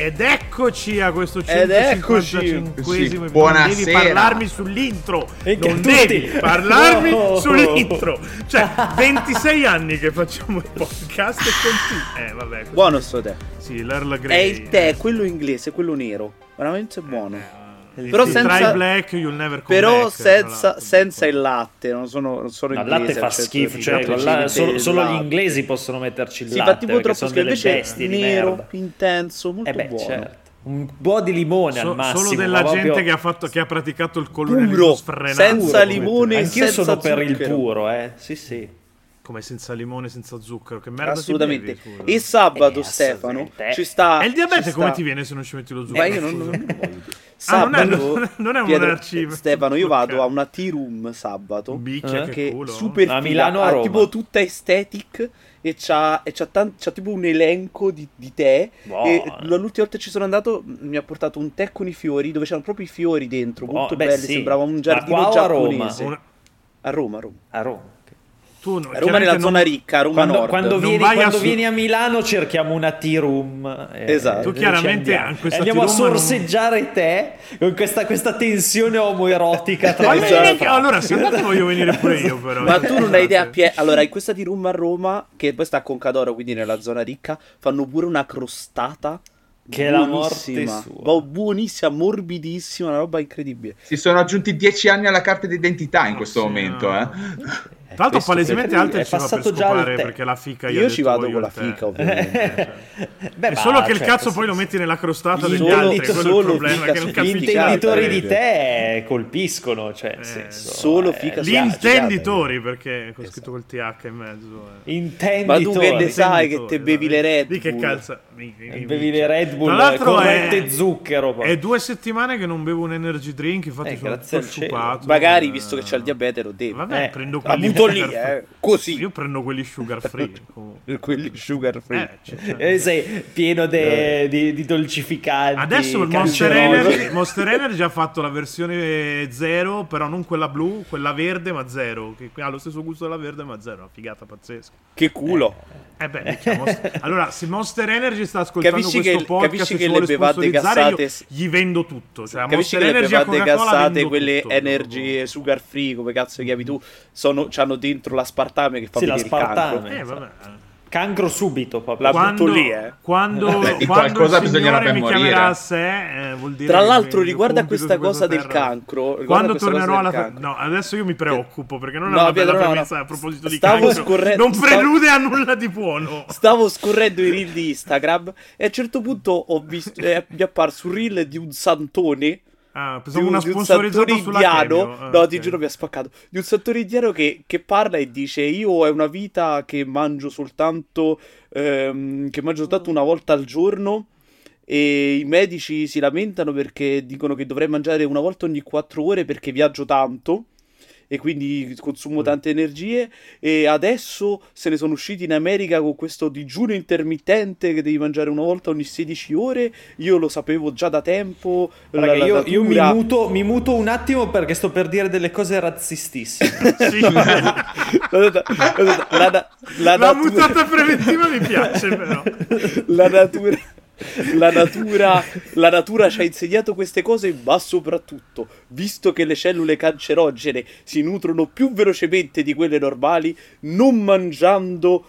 Ed eccoci a questo Ed eccoci. 155esimo. Sì, buonasera. Non devi parlarmi sull'intro. E non tutti- devi parlarmi Oh. sull'intro. Cioè, 26 anni che facciamo il podcast e continui. Eh, vabbè. così. Buono sto tè. Sì, l'Earl È Grey. il tè, quello inglese, quello nero. Veramente buono. Eh, Però sì, senza- Try black, you'll never come Però back, senza, senza il latte, non sono, non sono No, il inglese. latte fa cento schifo, cioè latte la- solo, il solo gli inglesi possono metterci il Si latte. fa tipo perché troppo sono schifo. delle Invece nero, intenso, molto Eh beh, buono. certo. Un po' di limone So- al massimo. solo della ma gente proprio- che ha, fatto, che ha praticato il colonialismo Puro, sfrenato. senza limone. Anch'io senza sono per il zucchero. puro, eh. Sì, sì. Come senza limone, senza zucchero. Che merda Assolutamente. bevi? E sabato, Eh, Stefano, ci sta. E il diabete come sta- ti viene se non ci metti lo Ma zucchero? io non, non, scusa? Non voglio. Ah, non è- Sabato, non è un Pietro- arcivo. Stefano, io vado Ok. a una tea room sabato. Bicchia, Eh? che, che culo. super A Milano a ha Roma? tipo tutta aesthetic e c'ha, e c'ha, tan- c'ha tipo un elenco di, di tè Buono. e l'ultima volta che ci sono andato mi ha portato un tè con i fiori dove c'erano proprio i fiori dentro Buono, molto beh, belli sì. sembrava un giardino o a Roma? giapponese Una- a Roma a Roma A Roma. Tu no, a Roma chiaramente nella non- zona ricca Roma Quando, Nord quando Non vieni, quando a su- vieni a Milano cerchiamo una tea room. eh, Esatto. Tu chiaramente andiamo. andiamo a room non- sorseggiare te con questa, questa tensione omoerotica tra me e Fra. Allora, se andate voglio venire pure io, però. Ma tu non hai idea, Pie- Allora, in questa di Room a Roma, che poi sta a Concadoro, quindi nella zona ricca, fanno pure una crostata. Che è la morte buonissima. sua. Boh, buonissima, morbidissima, una roba incredibile. Si sono aggiunti dieci anni alla carta d'identità in questo sì, momento, no. eh. Tra l'altro, palesemente è ci va per il scopare tè. perché la fica ha Io ci vado con la il fica, ovviamente. Beh, È ma, solo che il cioè, cazzo questo- poi lo metti nella crostata Gli degli solo- altri. Quello è il solo problema. fica Che non su- Gli intenditori di Indica- te colpiscono, cioè, Solo eh, fica Gli intenditori, perché ho scritto col TH in mezzo. eh. intenditori. Ma tu che ne sai che te bevi le Red Di che Bull? Mi- mi- mi- Bevi le Red Bull Tra l'altro è- zucchero. poi. È due settimane che non bevo un energy drink, infatti Eh, sono al cielo. sciupato. Magari, Eh, visto che c'ha il diabete, lo devi. Vabbè, Eh, prendo quelli butto lì, eh, così. Io prendo quelli sugar free. Quelli sugar free. Eh, c'è- c'è- Eh, sei pieno de- di, di dolcificanti. Adesso il Monster. Energy, Monster Energy ha fatto la versione zero, però non quella blu, quella verde ma zero, che ha lo stesso gusto della verde ma zero, una figata pazzesca. Che culo. Eh beh, diciamo, allora se Monster Energy sta ascoltando Capisci questo che- podcast capisci che le bevande gassate- io gli vendo tutto, cioè Capisci Monster che le bevande gassate, quelle tutto, energy e sugar free, come cazzo le chiami tu, sono, c'hanno dentro l'aspartame che fa Sì, venire il cancro. Eh, vabbè. Cancro subito proprio. La Quando, butto lì, eh. quando, Beh, quando qualcosa il signore bisognerebbe mi morire. chiamerà a sé, eh, vuol dire Tra l'altro, il riguardo a compito questa cosa del cancro, Quando tornerò alla cancro. No, adesso io mi preoccupo perché non è No, una bella no, no. a proposito di Stavo cancro. scorrendo- Non stavo- prelude a nulla di buono. Stavo scorrendo i reel di Instagram e a un certo punto ho visto, eh, mi è apparso un reel di un santone Ah, di pensavo una di un. Chemio. Ah, no, ok. ti giuro, mi ha spaccato. Di un santore indiano che, che parla e dice: Io è una vita che mangio soltanto. ehm, che mangio soltanto una volta al giorno. E i medici si lamentano perché dicono che dovrei mangiare una volta ogni quattro ore perché viaggio tanto. E quindi consumo tante energie. E adesso se ne sono usciti in America con questo digiuno intermittente che devi mangiare una volta ogni 16 ore. Io lo sapevo già da tempo. Raga, la- la io, io mi, muto, mi muto un attimo perché sto per dire delle cose razzistissime. Sì. la, la- la- la La mutata preventiva mi piace però. la natura, la natura, la natura ci ha insegnato queste cose, ma soprattutto, visto che le cellule cancerogene si nutrono più velocemente di quelle normali, non mangiando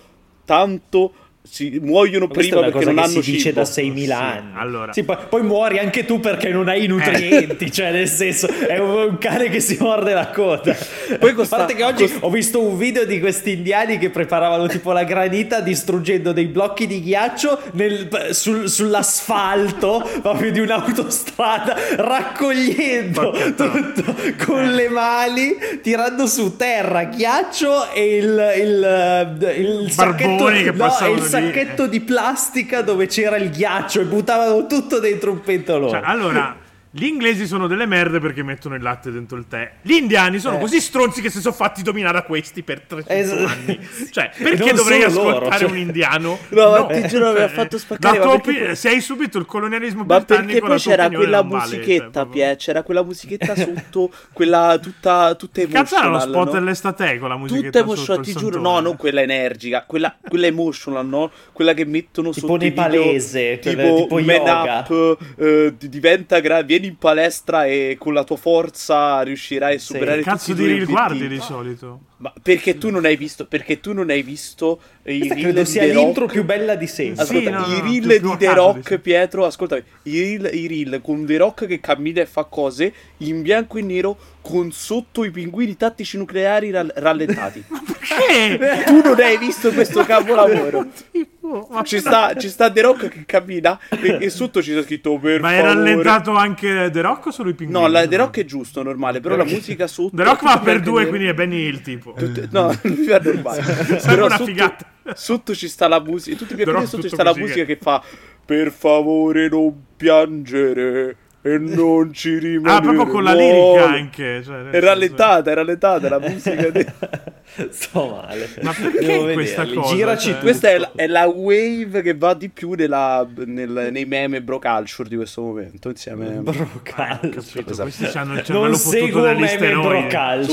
tanto si muoiono prima perché cosa non che hanno si dice cibo. da 6.000 Sì, anni. allora. Sì, poi, poi muori anche tu perché non hai i nutrienti. Cioè, nel senso, è un, un cane che si morde la coda. Poi A costa- parte che oggi costa- ho visto un video di questi indiani che preparavano tipo la granita distruggendo dei blocchi di ghiaccio nel- sul- sull'asfalto proprio di un'autostrada, raccogliendo Porca tutto con le mani, tirando su terra ghiaccio e il, il, il sacchetto, Barboni che no, il. Sacchetto di plastica dove c'era il ghiaccio e buttavano tutto dentro un pentolone. Cioè, allora, Gli inglesi sono delle merde perché mettono il latte dentro il tè. Gli indiani sono Eh. così stronzi che si sono fatti dominare da questi per 300 Es- anni. Cioè, perché dovrei solo loro, ascoltare cioè- un indiano? No, ma ti giuro, mi ha Cioè, fatto spaccare, la ma tua perché Se hai subito il colonialismo Ma britannico, perché poi c'era quella non vale, musichetta, cioè, proprio- Pie, c'era quella musichetta sotto, quella tutta, tutta Cazzo era lo emotional, spot no? dell'estate con la musichetta Tutta sotto emotional, ti giuro, no, non quella energica, quella, quella emotional, no? Quella che mettono Tipo sotto i video, nepalese, quella tipo, tipo man yoga. up, eh, di- diventa gra- vieni in palestra e con la tua forza riuscirai a Sì. superare Cazzo tutti i di tuoi reel guardi di solito. Ma perché tu non hai visto, perché tu non hai visto i Questa reel credo di sia The l'intro Rock? più bella di sempre. Sì, Ascolta, no, no, i no, reel più- più di The Rock, sì. Pietro, ascoltami, i reel, i reel con The Rock che cammina e fa cose in bianco e nero con sotto i pinguini tattici nucleari ral- rallentati. Perché? tu non hai visto questo capolavoro? Ma- Ci sta, ci sta The Rock che cammina e, e sotto ci sta scritto per Ma è rallentato anche The Rock o solo i pinguini? No, la The Rock è giusto, normale, però la musica sotto... The Rock è va tutto per due, quindi è Benny Hill tipo. Tutte- No, non va normale. Però una sotto, figata. sotto ci sta la musica. Tutti i piacere sotto ci tutto sta la musica che fa Per favore non piangere e non ci rimanere Ah, proprio con la male". lirica anche. Cioè, senso- rallentata, è rallentata la musica. de- Sto male. Ma perché Devo questa vederli. cosa? Giraci Cioè-. Questa è la, è la wave che va di più nella- nel- nei meme bro culture di questo momento. Insieme Bro calcio. Capito, Esatto. questi hanno il Non cervello fottuto seguo meme bro steroidi.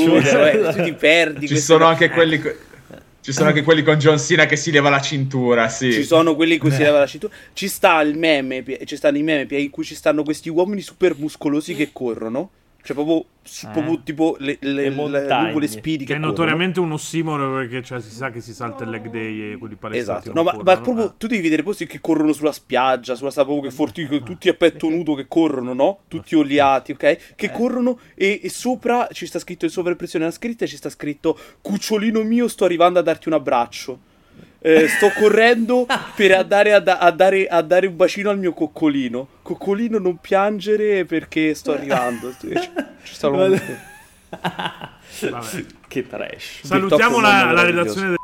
tu, cioè, tu ti perdi. Ci sono anche quelli. co- Ci sono anche quelli con John Cena che si leva la cintura, sì. Ci sono quelli in cui si leva la cintura. Ci sta il meme, ci stanno i meme in cui ci stanno questi uomini super muscolosi che corrono. Cioè, proprio, su- Eh. proprio tipo le, le, Le le- montagne. lungo le spidi Che che è corrono. notoriamente un ossimoro perché cioè, si sa che si salta il leg day e quelli palestrati Esatto, no, ma, ma proprio Ah. tu devi vedere posti che corrono sulla spiaggia, sulla sta proprio che forti, che tutti a petto nudo che corrono, no? Tutti oliati, ok? Eh. Che corrono e, e sopra ci sta scritto in sovraimpressione la scritta e ci sta scritto Cucciolino mio, sto arrivando a darti un abbraccio. Eh, sto correndo per andare a, da- a dare, a dare un bacino al mio coccolino. Coccolino, non piangere perché sto arrivando. Ci, ci un- Vabbè. Che trash. Salutiamo la, la meraviglioso.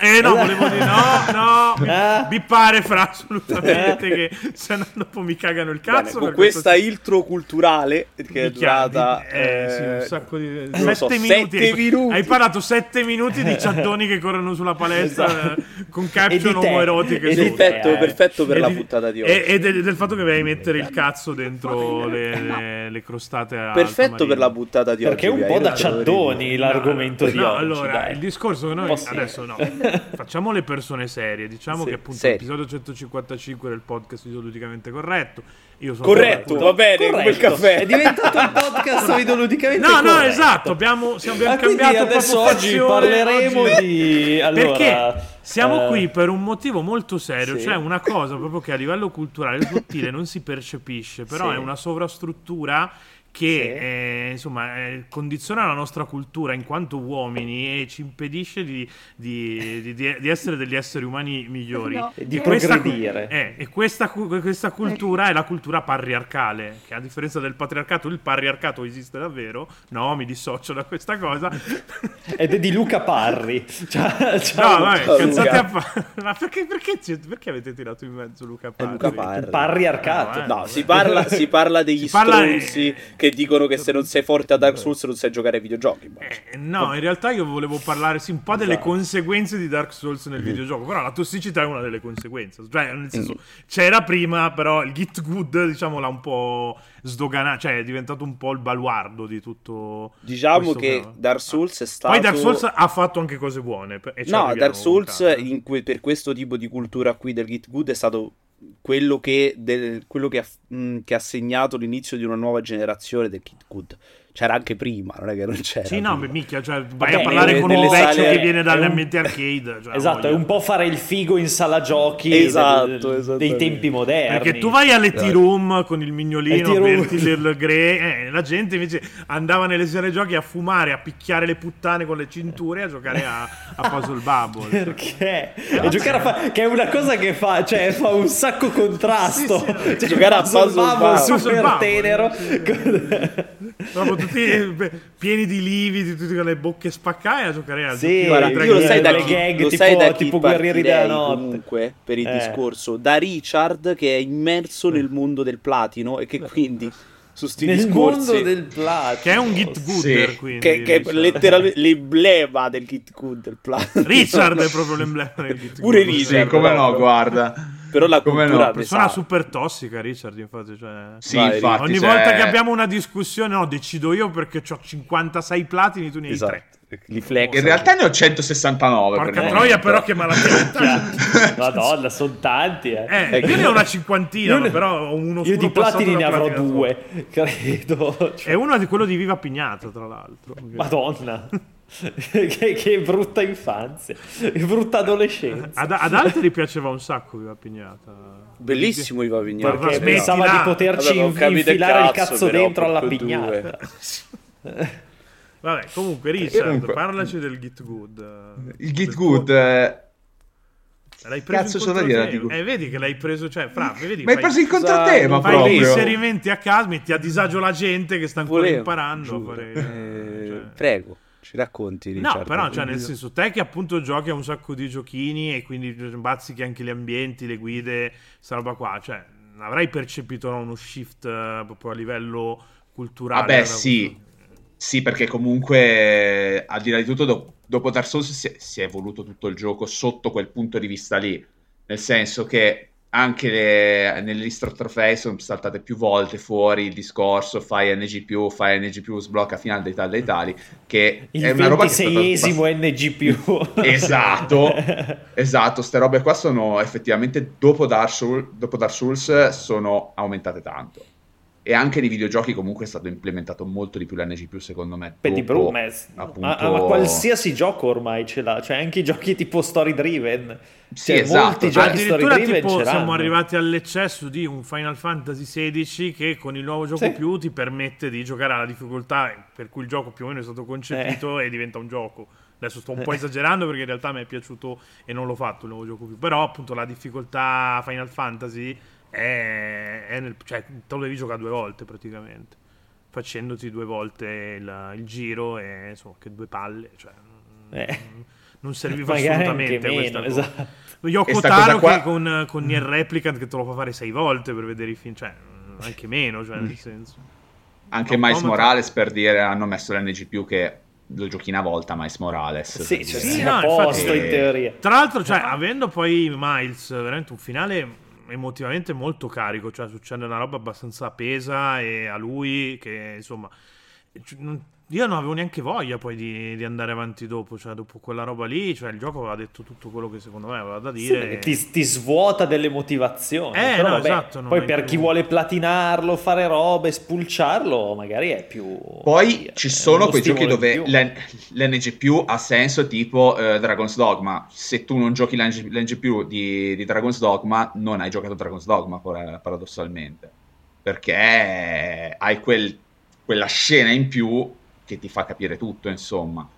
Eh no, volevo dire no, no, bi- Eh? bippare fra assolutamente che se no dopo mi cagano il Bene, cazzo. con per questa questo- intro culturale che è durata eh, sì, un sacco di sette, so, minuti. sette minuti. Hai parlato sette minuti di ciattoni che corrono sulla palestra Esatto. eh, con caption omoerotiche E te. perfetto, eh. perfetto per E la di- puntata di oggi. E, e del, del fatto che vai a mettere il cazzo dentro le, le- le crostate perfetto per la puntata di Perché è oggi. un po' da ciaddoni l'argomento no, di no, oggi. allora dai. il discorso che noi adesso no facciamo le persone serie diciamo Sì, che appunto serie. l'episodio 155 del podcast ideologicamente corretto io sono Corretto, va bene, come il Corretto. caffè. È diventato un podcast ideologicamente no no corretto. esatto abbiamo, siamo- abbiamo Ah, cambiato adesso oggi parleremo oggi- di allora, perché siamo eh, qui per un motivo molto serio, sì. cioè una cosa proprio che a livello culturale sottile non si percepisce, però Sì. è una sovrastruttura che Sì. eh, insomma eh, condiziona la nostra cultura in quanto uomini e ci impedisce di, di- di- di- di essere degli esseri umani migliori. No. Di questa progredire. eh, e questa, questa cultura è la cultura patriarcale, che a differenza del patriarcato, il patriarcato esiste davvero. No, mi dissocio da questa cosa. ed è di Luca Parri. Ciao, No, ciao. vabbè, Ciao, cazzate Luca. a Ma perché, perché, perché avete tirato in mezzo Luca Parri? Luca Parri. Parri arcato. No, eh. No, si parla, si parla degli Si parla- stronzi che dicono che se non sei forte a Dark Souls non sai giocare ai videogiochi. Eh, no, in realtà io volevo parlare sì, un po' delle Esatto. conseguenze di Dark Souls nel videogioco, però la tossicità è una delle conseguenze. Cioè, nel senso, Mm. c'era prima, però il Git Good, diciamo, l'ha un po' sdoganato, cioè è diventato un po' il baluardo di tutto. Diciamo che fenomeno. Dark Souls è stato... Poi Dark Souls ha fatto anche cose buone. No, Dark Souls in que- per questo tipo di cultura qui del Git Good è stato quello che, del- quello che ha, mh, che ha segnato l'inizio di una nuova generazione del Git Good. C'era anche prima, non è che non c'era. Sì, no, prima. beh, minchia, cioè, vai Vabbè, a parlare con un vecchio sale- che viene dalle è un- ambienti arcade. cioè, Esatto, è voglio- un po' fare il figo in sala giochi Esatto, del- dei tempi moderni. Perché tu vai alle tea room con il mignolino, berti del grey, eh, la gente invece andava nelle sere giochi a fumare, a picchiare le puttane con le cinture e a giocare a, a Puzzle Bubble. Perché? E giocare a fa- che è una cosa che fa, cioè fa un sacco contrasto. Cioè, Giocare a Puzzle Bubble. super Bubble, tenero. Proprio tutti tutti eh, pieni di lividi, tutti con le bocche spaccate a giocare al Sì, Guarda, io lo sai da chi, gag lo tipo- sai da chi tipo Guerrieri della Notte. comunque per il Eh. discorso da Richard che è immerso nel mondo del platino e che quindi su sti Nel discorsi mondo del platino. Che è un git gooder, Sì. quindi. che, che è letteralmente l'emblema del Kit Good del platino Richard è proprio l'emblema del git Pure gooder. Richard. Sì, come no, guarda. Però la Come cultura no, Persona sa. super tossica, Richard, infatti. Cioè... Sì, Vai, infatti. Ogni cioè- volta che abbiamo una discussione, no, decido io perché ho 56 platini, tu ne hai esatto 3. li flexa In realtà ne ho 169. Porca per troia, però, che malattia. Madonna, sono tanti, eh. Eh, io ne ho una cinquantina, Io ne- però ho uno Io di platini ne avrò due, credo. Cioè, E uno di quello di Viva Pignata, tra l'altro. Madonna. che, che brutta infanzia, che brutta adolescenza. Ad, ad altri piaceva un sacco Viva Pignata. bellissimo i Pavignani Perché pensava di poterci Vabbè, infilare il cazzo, cazzo però, dentro alla pignata. Vabbè, comunque, Richard, Comunque- parlaci del Git Good. Il Git Good. eh, L'hai preso Cazzo controtema. dico. Eh, vedi che l'hai preso, cioè, fra, vedi, Ma hai fai- preso in Cosa- controtema fai proprio. inserimenti a caso, metti a disagio la gente che sta ancora Volevo, imparando. fare- Eh, cioè- prego ci racconti No, Richard. però, cioè, nel senso, te che appunto giochi a un sacco di giochini e quindi bazzichi anche gli ambienti, le guide, sta roba qua, cioè, avrai percepito no, uno shift eh, proprio a livello culturale? Vabbè, sì. questo- Sì, perché comunque, al di là di tutto, do- dopo Dark Souls si è, si è evoluto tutto il gioco sotto quel punto di vista lì. Nel senso che anche le- nell'Instructor Face sono saltate più volte fuori il discorso fai NG+, fai NG+, sblocca final dei tali dei tali, che Il è una roba che è stata 26esimo NG+. Esatto, esatto, ste robe qua sono effettivamente dopo Dark, Soul- dopo Dark Souls sono aumentate tanto. E anche nei videogiochi comunque è stato implementato molto di più l'NG+, secondo me. Beh, di dopo, Brumez. appunto- Ma, ma qualsiasi gioco ormai ce l'ha, cioè anche i giochi tipo story driven. Sì, Cioè, esatto. Molti giochi Addirittura story driven tipo siamo arrivati all'eccesso di un Final Fantasy XVI che con il nuovo gioco Sì. più ti permette di giocare alla difficoltà per cui il gioco più o meno è stato concepito Eh. e diventa un gioco. Adesso sto un po' esagerando perché in realtà mi è piaciuto e non l'ho fatto il nuovo gioco più. Però appunto la difficoltà Final Fantasy è, è nel, cioè te lo devi giocare due volte praticamente. Facendoti due volte il, il giro e insomma che due palle. Cioè, non- Eh. non serviva Magari assolutamente questa meno, cosa. esatto. Yoko Taro qua- che con, con Nier Replicant che te lo fa fare sei volte per vedere i film, cioè anche meno, cioè nel senso. Anche No, Miles Morales, per dire, hanno messo l'NG+, che lo giochi una volta, Miles Morales. Sì, cioè. Sì, sì, no, a posto infatti- in teoria. Tra l'altro, cioè, avendo poi Miles veramente un finale emotivamente molto carico, cioè succede una roba abbastanza pesa e a lui che insomma io non avevo neanche voglia poi di, di andare avanti dopo, cioè dopo quella roba lì, cioè il gioco aveva detto tutto quello che secondo me aveva da Sì, dire. perché ti, ti svuota delle motivazioni. Eh, Però no, vabbè, esatto, poi per più- chi vuole platinarlo, fare robe, spulciarlo, magari è più. Poi è ci sono quei giochi dove l'N- l'NG ha senso, tipo eh, Dragon's Dogma. Se tu non giochi l'NG, l'NG di, di Dragon's Dogma, non hai giocato Dragon's Dogma, par- paradossalmente. Perché hai quel- quella scena in più che ti fa capire tutto, insomma.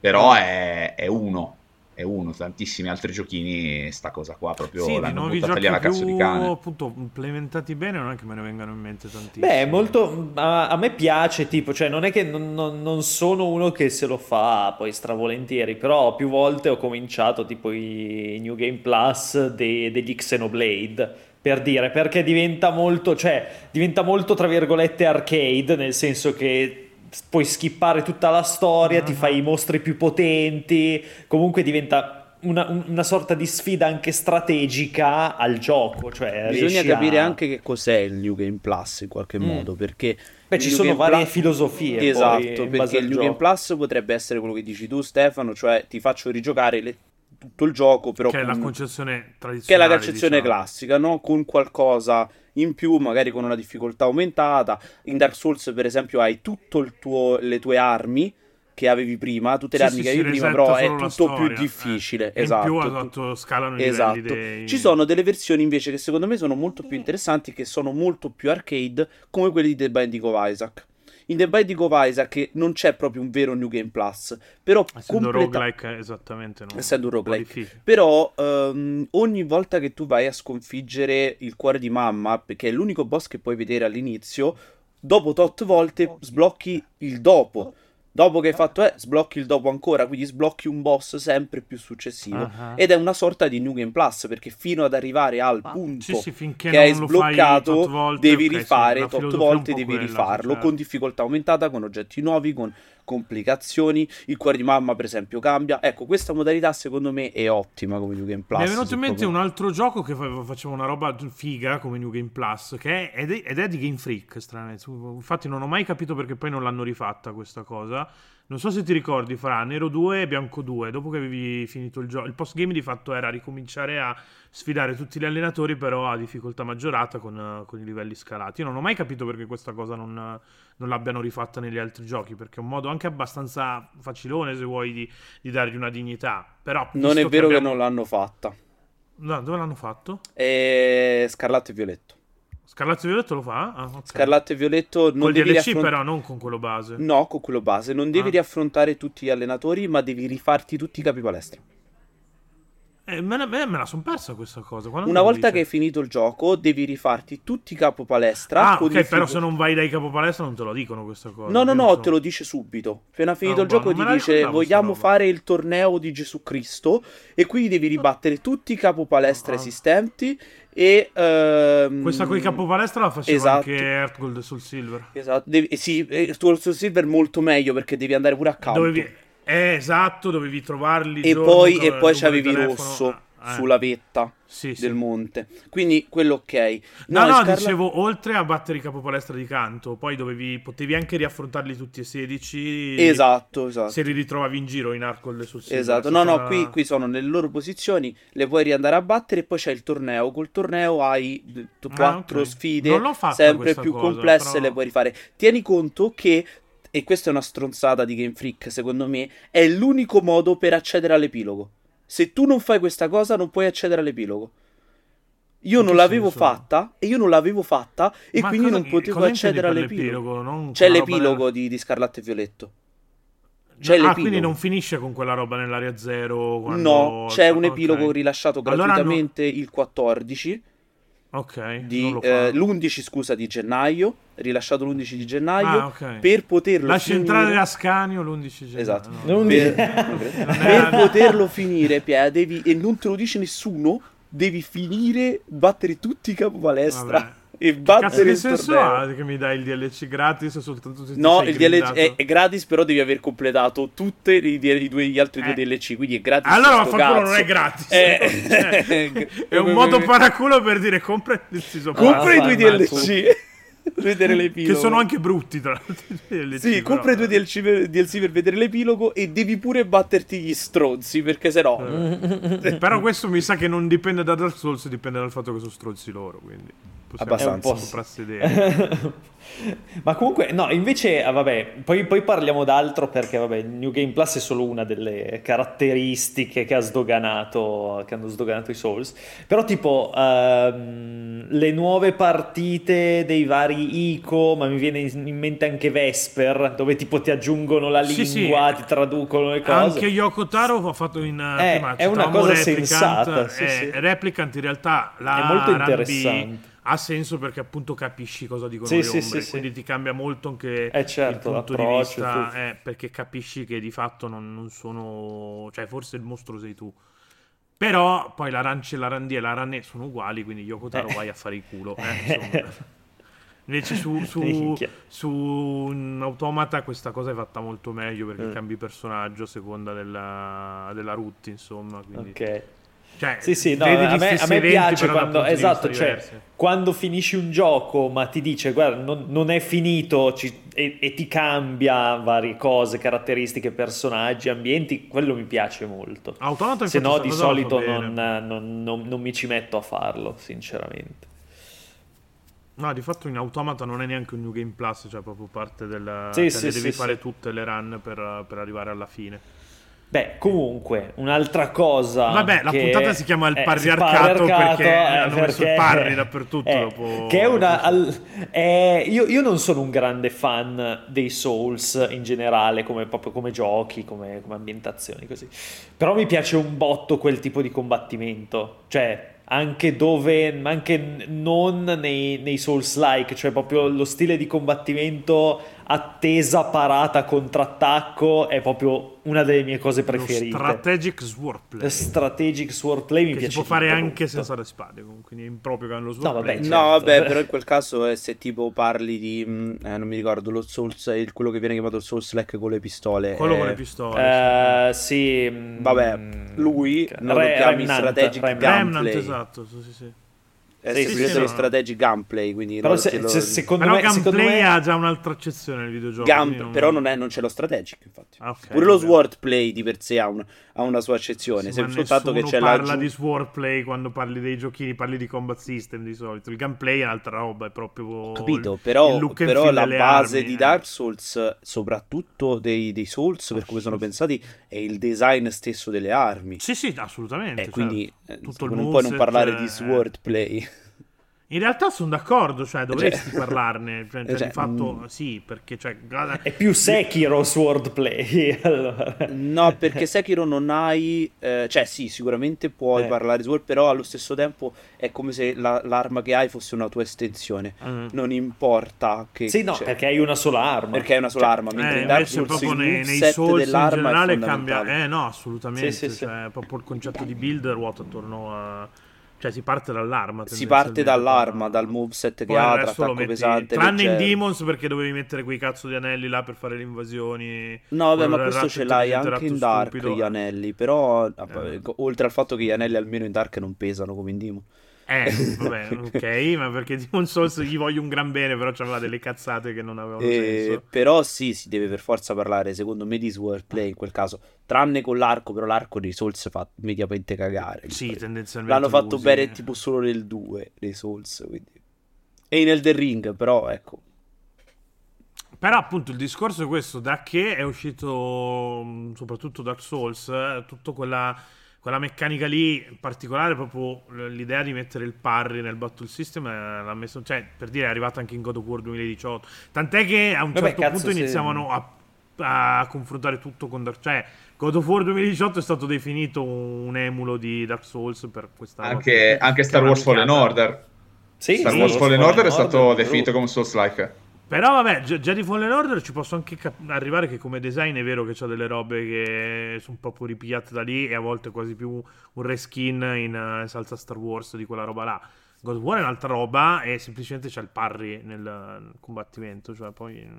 Però è, è uno, è uno. Tantissimi altri giochini, sta cosa qua proprio Sì, di l'hanno buttata giochi lì alla cazzo di cane. appunto implementati bene non è che me ne vengano in mente tantissimi. Beh, molto. A, a me piace, tipo, cioè, non è che non, non- non sono uno che se lo fa poi stravolentieri, però più volte ho cominciato, tipo, i New Game Plus de- degli Xenoblade. Per dire, perché diventa molto, cioè, diventa molto, tra virgolette, arcade, nel senso che puoi skippare tutta la storia, ti fai i mostri più potenti, comunque diventa una, un- una sorta di sfida anche strategica al gioco. Cioè Bisogna capire a- anche che cos'è il New Game Plus in qualche Mm. modo, perché Beh, ci New sono Game varie Plus- filosofie. Esatto, in base perché il New gioco. Game Plus potrebbe essere quello che dici tu Stefano, cioè ti faccio rigiocare le- tutto il gioco, però che è la con- concezione che è tradizionale. la concezione diciamo. classica, no? Con qualcosa in più, magari con una difficoltà aumentata. In Dark Souls, per esempio, hai tutte le tue armi che avevi prima, tutte le Sì, armi sì, che avevi prima, però è tutto storia, più difficile. eh. Esatto. In più tu- esatto, scalano Esatto. dei... Ci sono delle versioni invece che secondo me sono molto più interessanti, che sono molto più arcade, come quelli di The Binding of Isaac. In The Binding of Isaac che non c'è proprio un vero New Game Plus, però Essendo completa- roguelike, eh, esattamente. No? Essendo un roguelike. Però ehm, ogni volta che tu vai a sconfiggere il cuore di mamma, perché è l'unico boss che puoi vedere all'inizio, dopo tot volte sblocchi il dopo. Dopo che hai fatto eh, sblocchi il dopo ancora, quindi sblocchi un boss sempre più successivo. Ah. Ed è una sorta di New Game Plus, perché fino ad arrivare al punto Sì, sì, che hai sbloccato, volte, devi ok, sì, rifare la tot volte, devi quella, rifarlo certo. con difficoltà aumentata, con oggetti nuovi, con complicazioni. Il cuore di mamma, per esempio, cambia. Ecco, questa modalità secondo me è ottima come New Game Plus. Mi è venuto in mente proprio- un altro gioco che fa- faceva una roba figa come New Game Plus, che è, ed, è, ed è di Game Freak, strano. Infatti non ho mai capito perché poi non l'hanno rifatta questa cosa. Non so se ti ricordi, fra Nero 2 e Bianco 2, dopo che avevi finito il gioco, il postgame di fatto era ricominciare a sfidare tutti gli allenatori, però a difficoltà maggiorata con, eh, con i livelli scalati. Io non ho mai capito perché questa cosa non, non l'abbiano rifatta negli altri giochi, perché è un modo anche abbastanza facilone, se vuoi, di, di dargli una dignità. Però, Non è vero che abbiamo- non l'hanno fatta. No, dove l'hanno fatto? È Scarlatto e Violetto. Scarlatto e Violetto lo fa? Ah, ok. Scarlatto e Violetto non Col devi DLC riaffront- però, non con quello base. No, con quello base. Non devi Ah. riaffrontare tutti gli allenatori, ma devi rifarti tutti i capi palestra. Eh, me, la- me- me la sono persa questa cosa. Quando Una volta che dice? hai finito il gioco, devi rifarti tutti i capo palestra. Ah, ok, però se non vai dai capo palestra non te lo dicono questa cosa. No, no, no, giusto? te lo dice subito. Appena finito Ah, il gioco ti dice vogliamo roba." fare il torneo di Gesù Cristo e quindi devi ribattere tutti i capo palestra Ah. esistenti e... ehm, Questa con i capo palestra la faceva esatto. anche Earthgold sul Silver. Esatto, devi, eh, sì, eh, sul Silver molto meglio perché devi andare pure a campo. Dovevi... Eh, esatto, dovevi trovarli. E poi, e poi c'avevi rosso Ah, eh. sulla vetta Sì, sì. del monte. Quindi quello ok. No, e no, Scarla- dicevo, oltre a battere i capo palestra di canto, poi dovevi, potevi anche riaffrontarli tutti e 16. Esatto, esatto. Se li ritrovavi in giro in Arcol sul Silver. Esatto, no, no, qui, qui sono nelle loro posizioni, le puoi riandare a battere e poi c'è il torneo. Col torneo hai Ah, quattro ok. sfide Non l'ho fatta sempre più cosa, complesse, però- le puoi rifare. Tieni conto che, e questa è una stronzata di Game Freak, secondo me, è l'unico modo per accedere all'epilogo. Se tu non fai questa cosa, non puoi accedere all'epilogo. Io non l'avevo senso? fatta e io non l'avevo fatta e Ma quindi non potevo accedere all'epilogo. C'è l'epilogo di, di Scarlatto e Violetto. C'è ah, l'epilogo. quindi non finisce con quella roba nell'area zero? quando- No, c'è un epilogo rilasciato Allora gratuitamente il 14 Ok, di, non lo eh, fa. l'11 scusa di gennaio, rilasciato l'11 di gennaio Ah, ok. per poterlo Lascia finire entrare Ascanio l'11 gennaio. Esatto. no. Per, per poterlo finire, Pia, devi e non te lo dice nessuno, devi finire battere tutti i capo palestra Vabbè. Cazzo, battere che senso ha che mi dai il DLC gratis soltanto se No, il DLC è, è gratis, però devi aver completato tutti i, i due- gli altri due Eh. DLC, quindi è gratis. Allora cazzo. non è gratis. Eh, Cioè, è un modo paraculo per dire compra il deciso Compra Ah, i due mannaggia. DLC. Vedere l'epilogo. che sono anche brutti tra l'altro. DLC, Sì, però. compra i due DLC per, DLC per vedere l'epilogo e devi pure batterti gli stronzi, perché sennò... Eh, Però questo mi sa che non dipende da Dark Souls, dipende dal fatto che sono stronzi loro, quindi possiamo Abbastanza. Idee. Ma comunque, no, invece, ah, vabbè, poi, poi parliamo d'altro perché, vabbè, New Game Plus è solo una delle caratteristiche che ha sdoganato, che hanno sdoganato i Souls. Però, tipo, ehm, le nuove partite dei vari ICO, ma mi viene in mente anche Vesper, dove tipo ti aggiungono la Sì, sì. lingua, ti traducono le cose. Anche Yoko Taro ha fatto in Eh, prima è una cosa Replicant, sensata, sì, eh, sì. Replicant in realtà la È molto interessante. ha senso perché appunto capisci cosa dicono Sì, le sì, ombre, sì, sì. quindi ti cambia molto anche Eh, certo, il punto di vista, eh, perché capisci che di fatto non, non sono, cioè forse il mostro sei tu. Però poi la Ranci e la e la Ranè sono uguali, quindi Yoko Taro Eh. vai a fare il culo. eh. Invece su, su, su un automata questa cosa è fatta molto meglio perché Mm. cambi personaggio a seconda della, della route, insomma. Quindi, Ok. cioè, Sì, sì, no, a me, a me piace quando, esatto, cioè, quando finisci un gioco ma ti dice guarda non, non è finito ci- e, e ti cambia varie cose, caratteristiche, personaggi, ambienti, quello mi piace molto. Automata Se no di solito non- non- non mi ci metto a farlo, sinceramente. No, di fatto in Automata non è neanche un New Game Plus, cioè proprio parte del... Sì, cioè, sì, devi sì, fare tutte le run per, per arrivare alla fine. Beh, comunque, un'altra cosa. Vabbè, la puntata si chiama il parriarcato parriarcato, perché eh, hanno messo il perché- parri dappertutto eh, dopo- Che è una. al- eh, io, io non sono un grande fan dei Souls in generale, come, proprio come giochi, come, come ambientazioni, così. Però mi piace un botto quel tipo di combattimento. Cioè, anche dove, anche non nei, nei Souls-like, cioè proprio lo stile di combattimento attesa, parata, contrattacco è proprio una delle mie cose preferite. Lo strategic swordplay. Strategic swordplay mi che piace. Si può fare tutto, anche senza le spade, quindi è improprio che hanno lo No, swordplay. vabbè, No, certo. vabbè, però in quel caso è se tipo parli di, mm, eh, non mi ricordo, lo Souls, quello che viene chiamato il Souls-like con le pistole. Quello eh, con le pistole. Eh, sì. mm, Vabbè, lui non lo Re- chiami Remnant, strategic Remnant. Remnant, gameplay. esatto, sì, sì, sì. È Sì, semplicemente sì, lo strategic gameplay, quindi Però se- lo- se- secondo Però me, secondo gameplay me- ha già un'altra accezione nel videogioco. Gam- quindi però non, è- non c'è lo strategic, infatti. Ah, ok, Pure lo swordplay di per sé ha, un- ha una sua accezione, Sì, ma se- soltanto che c'è parla la di swordplay quando parli dei giochini, parli di combat system di solito. Il gameplay è un'altra roba, è proprio Capito, il- però, il look and però la base armi, di eh. Dark Souls, soprattutto dei, dei Souls, per come sono pensati, è il design stesso delle armi. Sì, sì, assolutamente. E certo. quindi eh, Tutto il non puoi non parlare di eh, swordplay. In realtà sono d'accordo, cioè dovresti parlarne. Cioè, cioè, cioè, di fatto mm. sì, perché cioè, guarda- È più Sekiro swordplay. allora. No, perché Sekiro non hai... eh, cioè sì, sicuramente puoi Eh. parlare di sword, però allo stesso tempo è come se la- l'arma che hai fosse una tua estensione. Mm. Non importa che... Sì, no, cioè, perché hai una sola arma. perché è una sola Cioè, arma, mentre Eh, in Dark invece Souls proprio nei, nei Souls in generale cambia. Eh no, assolutamente. Sì, sì, sì. cioè, proprio il concetto di build ruota attorno a. Cioè, si parte dall'arma. Si parte dall'arma, dal moveset che poi ha, tra attacco metti- pesante, Tranne in leggero. Demons perché dovevi mettere quei cazzo di anelli là per fare le invasioni. No, vabbè, ma questo ce l'hai anche in Dark stupido. gli anelli, però Eh. co- oltre al fatto che gli anelli almeno in Dark non pesano come in Demon. Eh, vabbè, ok, ma perché Demon Souls gli voglio un gran bene, però c'aveva delle cazzate che non avevano Eh, senso. però sì, si deve per forza parlare, secondo me, di swordplay in quel caso, tranne con l'arco, però l'arco di Souls fa mediamente cagare. Sì, tendenzialmente. L'hanno fatto usi. bene tipo solo nel 2 dei Souls, quindi. E in Elden Ring, però ecco. Però appunto il discorso è questo, da che è uscito mh, soprattutto Dark Souls, eh, tutta quella, quella meccanica lì, in particolare proprio l'idea di mettere il parry nel battle system, eh, l'ha messo, cioè per dire è arrivata anche in God of War 2018, tant'è che a un Vabbè, certo cazzo, punto sì. iniziavano a, a confrontare tutto con Dark cioè God of War 2018 è stato definito un emulo di Dark Souls per questa Anche, che- anche che Star Wars Fallen. Order. Sì, Star sì, Wars Fallen Order è stato Order, definito come Souls-like. Però vabbè, Jedi Fallen Order ci posso anche cap- arrivare che come design è vero che c'ha delle robe che sono proprio ripigliate da lì e a volte quasi più un reskin in eh, salsa Star Wars di quella roba là. God of War è un'altra roba e semplicemente c'è il parry nel, nel combattimento, cioè poi mm,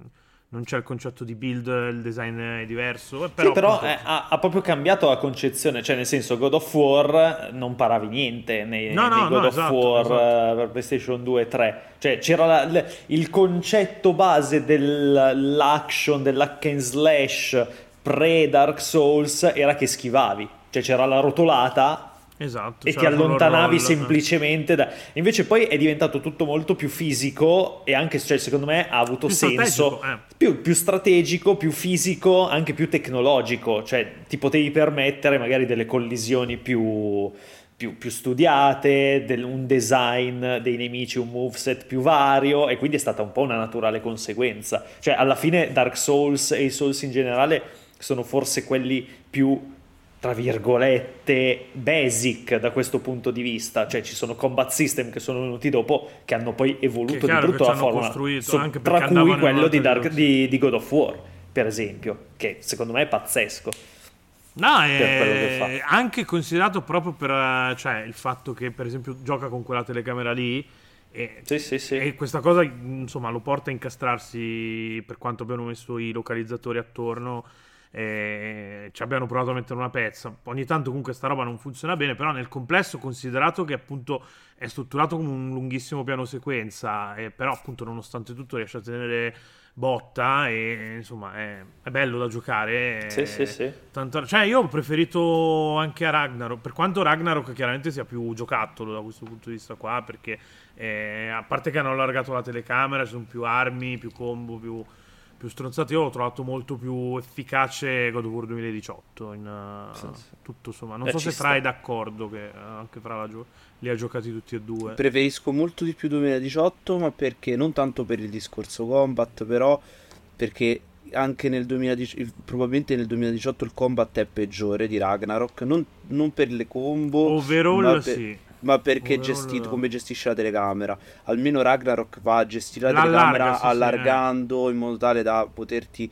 non c'è il concetto di build, il design è diverso. Però, Sì, però appunto, eh, ha, ha proprio cambiato la concezione, cioè nel senso God of War non paravi niente nei, No, no, nei God no, of esatto, War esatto. eh, per PlayStation 2 e 3, cioè c'era la- l- il concetto base dell'action, dell'hack and slash pre Dark Souls era che schivavi, cioè c'era la rotolata esatto, e c'era ti allontanavi roll, semplicemente da... invece poi è diventato tutto molto più fisico e anche cioè, secondo me ha avuto Più senso strategico, eh. più, più strategico più fisico anche più tecnologico cioè ti potevi permettere magari delle collisioni più più, più studiate, del- un design dei nemici, un moveset più vario e quindi è stata un po' una naturale conseguenza. Cioè alla fine Dark Souls e i Souls in generale sono forse quelli più tra virgolette basic da questo punto di vista, cioè ci sono combat system che sono venuti dopo che hanno poi evoluto di brutto la costruito, anche tra cui quello di, Dark- di, di God of War, per esempio, che secondo me è pazzesco. No, è anche considerato proprio per eh, cioè, il fatto che, per esempio, gioca con quella telecamera lì. E, Sì, sì, sì. e questa cosa, insomma, lo porta a incastrarsi per quanto abbiano messo i localizzatori attorno. E ci abbiano provato a mettere una pezza. Ogni tanto, comunque, sta roba non funziona bene. Però, nel complesso, considerato che appunto è strutturato come un lunghissimo piano sequenza, e però, appunto, nonostante tutto, riesce a tenere botta. E insomma, è, è bello da giocare. Sì, sì, sì. Tanto- cioè, io ho preferito anche a Ragnarok. Per quanto Ragnarok chiaramente sia più giocattolo da questo punto di vista qua, perché eh, a parte che hanno allargato la telecamera, ci sono più armi, più combo, più, più stronzate. Io l'ho trovato molto più efficace God of War 2018. In, eh, Sì, sì. tutto insomma. Non Eh, so se Fra sta. è d'accordo, che eh, anche Fra gio- li ha giocati tutti e due. Preferisco molto di più 2018, ma perché non tanto per il discorso combat, però perché anche nel 2018, probabilmente nel 2018 il combat è peggiore di Ragnarok, non, non per le combo, Overall, per- sì. Ma perché gestito come gestisce la telecamera. Almeno Ragnarok va a gestire la telecamera sì, sì, allargando in modo tale da poterti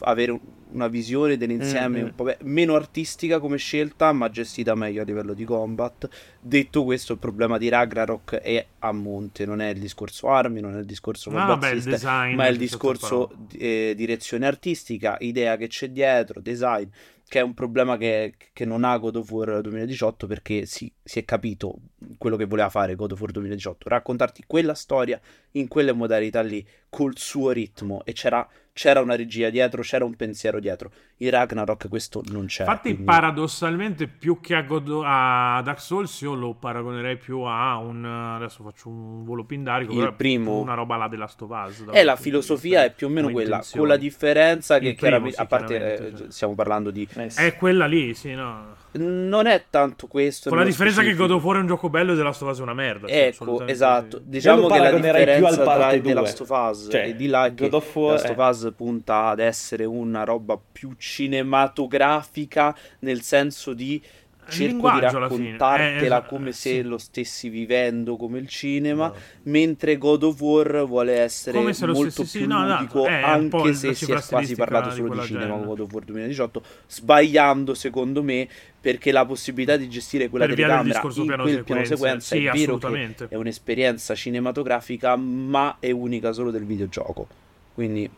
avere un- una visione dell'insieme Mm, un po' be- meno artistica come scelta, ma gestita meglio a livello di combat. Detto questo, il problema di Ragnarok è a monte, non è il discorso armi, non è il discorso Ah, combat vabbè, system, ma è il discorso eh, direzione artistica, idea che c'è dietro, design, che è un problema che, che non ha God of War 2018 perché si, si è capito quello che voleva fare God of War 2018, raccontarti quella storia in quelle modalità lì, col suo ritmo e c'era, c'era una regia dietro, c'era un pensiero dietro. In Ragnarok questo non c'è. Infatti, quindi- paradossalmente, più che a, God- a Dark Souls, io lo paragonerei più a un. Adesso faccio un volo pindarico. Il primo- Una roba là della Stovaz. Eh, la filosofia è più o meno quella, con la differenza che primo, chiaramente, sì, a parte eh, sì. stiamo parlando di... Eh. È quella lì, sì, no. Non è tanto questo. Con la differenza che specifico. God of War è un gioco bello e The Last of Us è una merda. cioè, Ecco, assolutamente esatto. sì. Diciamo che la paragonerei più al differenza tra The due. Last of Us Cioè, e di là è che God of War The Last of Us punta ad essere una roba più cinematografica nel senso di cerco di raccontartela Eh, come eh, se sì. lo stessi vivendo come il cinema, No. mentre God of War vuole essere molto stessi- più sì, no, ludico, po' anche se si è quasi parlato di solo di quella cinema con. God of War 2018, sbagliando secondo me perché la possibilità di gestire quella Per telecamera in piano quel piano sequenza. Sì, è vero che assolutamente. è un'esperienza cinematografica, ma è unica solo del videogioco. Quindi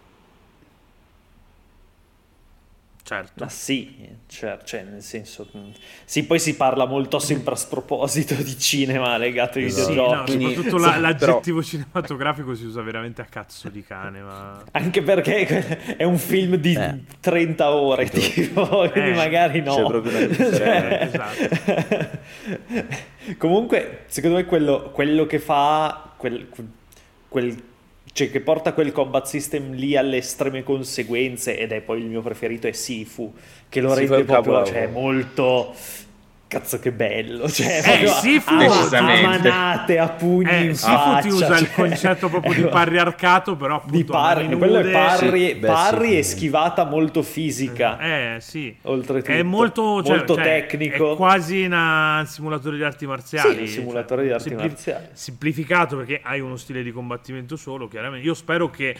Certo. Ma sì, cioè, cioè, nel senso, mh, sì, poi si parla molto sempre a sproposito di cinema legato ai Esatto. Sì, videogiochi. no, Quindi- soprattutto sì, la- però- l'aggettivo cinematografico si usa veramente a cazzo di cane. Ma... Anche perché è un film di Eh. 30 ore, tipo, quindi Eh, magari no. c'è proprio una differenza, esatto. Comunque, secondo me quello, quello che fa quel, quel- cioè che porta quel combat system lì alle estreme conseguenze ed è poi il mio preferito è Sifu, che lo Sifu rende proprio cioè, molto cazzo che bello, cioè Eh, Sifu- a, a manate, a pugni Eh, in Sifu faccia, ti usa il cioè- concetto proprio di parriarcato, però appunto di parry, mani quello è nude. parry, Sì, beh, parry sì. e schivata molto fisica. Eh, sì. Oltretutto. È molto, cioè, Molto cioè, tecnico. È quasi un simulatore di arti marziali. Sì, un simulatore di arti marziali. Semplificato perché hai uno stile di combattimento solo, chiaramente. Io spero che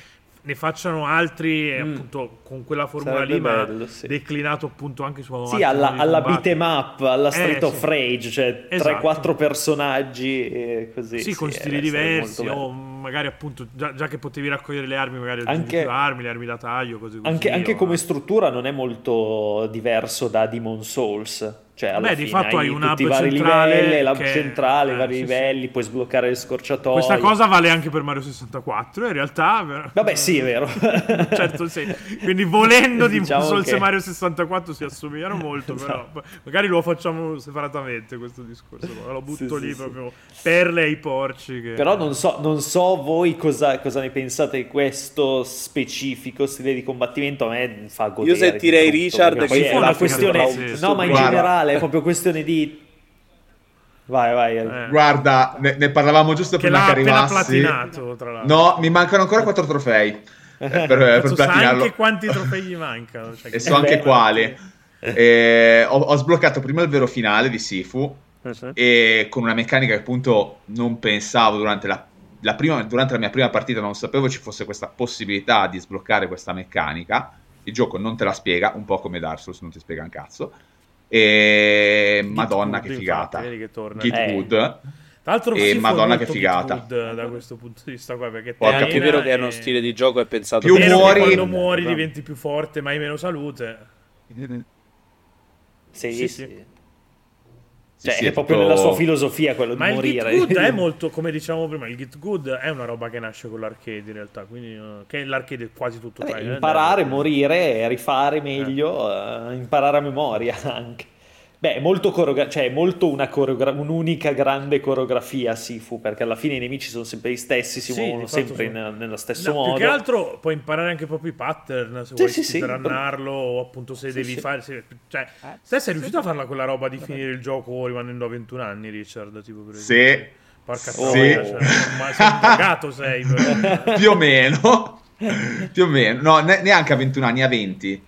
ne facciano altri, eh, Mm. appunto, con quella formula Sarebbe lì, ma bello, sì. declinato appunto anche su Sì, alla, alla combattere. beat 'em up, alla Street Eh, of sì. Rage, cioè Esatto. 3-4 personaggi e così. Sì, con eh, stili diversi, o magari appunto, già, già che potevi raccogliere le armi, magari Anche- più armi, le armi da taglio, così così. Anche, anche o- come struttura non è molto diverso da Demon Souls. Cioè, alla Beh, di fine fatto hai un tutti i hub vari centrale livelli, l'hub che- centrale, eh, vari sì, livelli, puoi sbloccare le scorciatoie. Questa cosa vale anche per Mario 64, in realtà. però- Vabbè, sì, è vero. certo, sì. Quindi volendo di Diciamo Souls che- Mario 64 si assomigliano molto, però Esatto. magari lo facciamo separatamente questo discorso. Lo butto Sì, lì sì, proprio perle ai porci. Che... Però non so, non so voi cosa, cosa ne pensate di questo specifico stile di combattimento. A me fa godere. Io sentirei di Richard che è una questione. No, ma in Guarda. Generale è proprio questione di. Vai, vai. Eh. Guarda, ne, ne parlavamo giusto che prima che arrivassi. platinato, tra l'altro. No, mi mancano ancora 4 trofei eh, per, per platinarlo. anche quanti trofei gli mancano. Cioè, E so anche beh, quali. Eh, ho, ho sbloccato prima il vero finale di Sifu Uh-huh. e con una meccanica che appunto non pensavo durante la, la prima, durante la mia prima partita, non sapevo ci fosse questa possibilità di sbloccare questa meccanica. Il gioco non te la spiega, un po' come Dark Souls non ti spiega un cazzo. E madonna che Good, figata. infatti, che torna. Git Eh. Good. Tra l'altro, E madonna che figata. Git da questo punto di vista qua, perché Porca è vero che è uno stile di gioco è pensato Più per che muori- quando muori diventi più forte, ma hai meno salute. Sì, Sì, sì. sì. Cioè, sì, è proprio nella sua filosofia quello di Ma il morire. Git Good è molto, come dicevamo prima, il Git Good è una roba che nasce con l'arcade in realtà, quindi eh, che l'arcade è quasi tutto and imparare, morire, rifare meglio, eh, imparare a memoria anche. Beh, è molto, coreogra- cioè, è molto una coreogra- un'unica grande coreografia Sifu, perché alla fine i nemici sono sempre gli stessi, si Sì, muovono sempre sono- in- nello stesso No, modo. più che altro puoi imparare anche proprio i pattern se Sì, vuoi sì, sì. speedrunnarlo o appunto se Sì, devi sì. fare se- cioè Eh, te sei riuscito a farla quella roba di finire il gioco rimanendo a 21 anni Richard tipo per Sì. esempio? porca Sì. troia cioè, ma sei un cagato sei però. più o meno. più o meno. No, ne- neanche a 21 anni, a 20.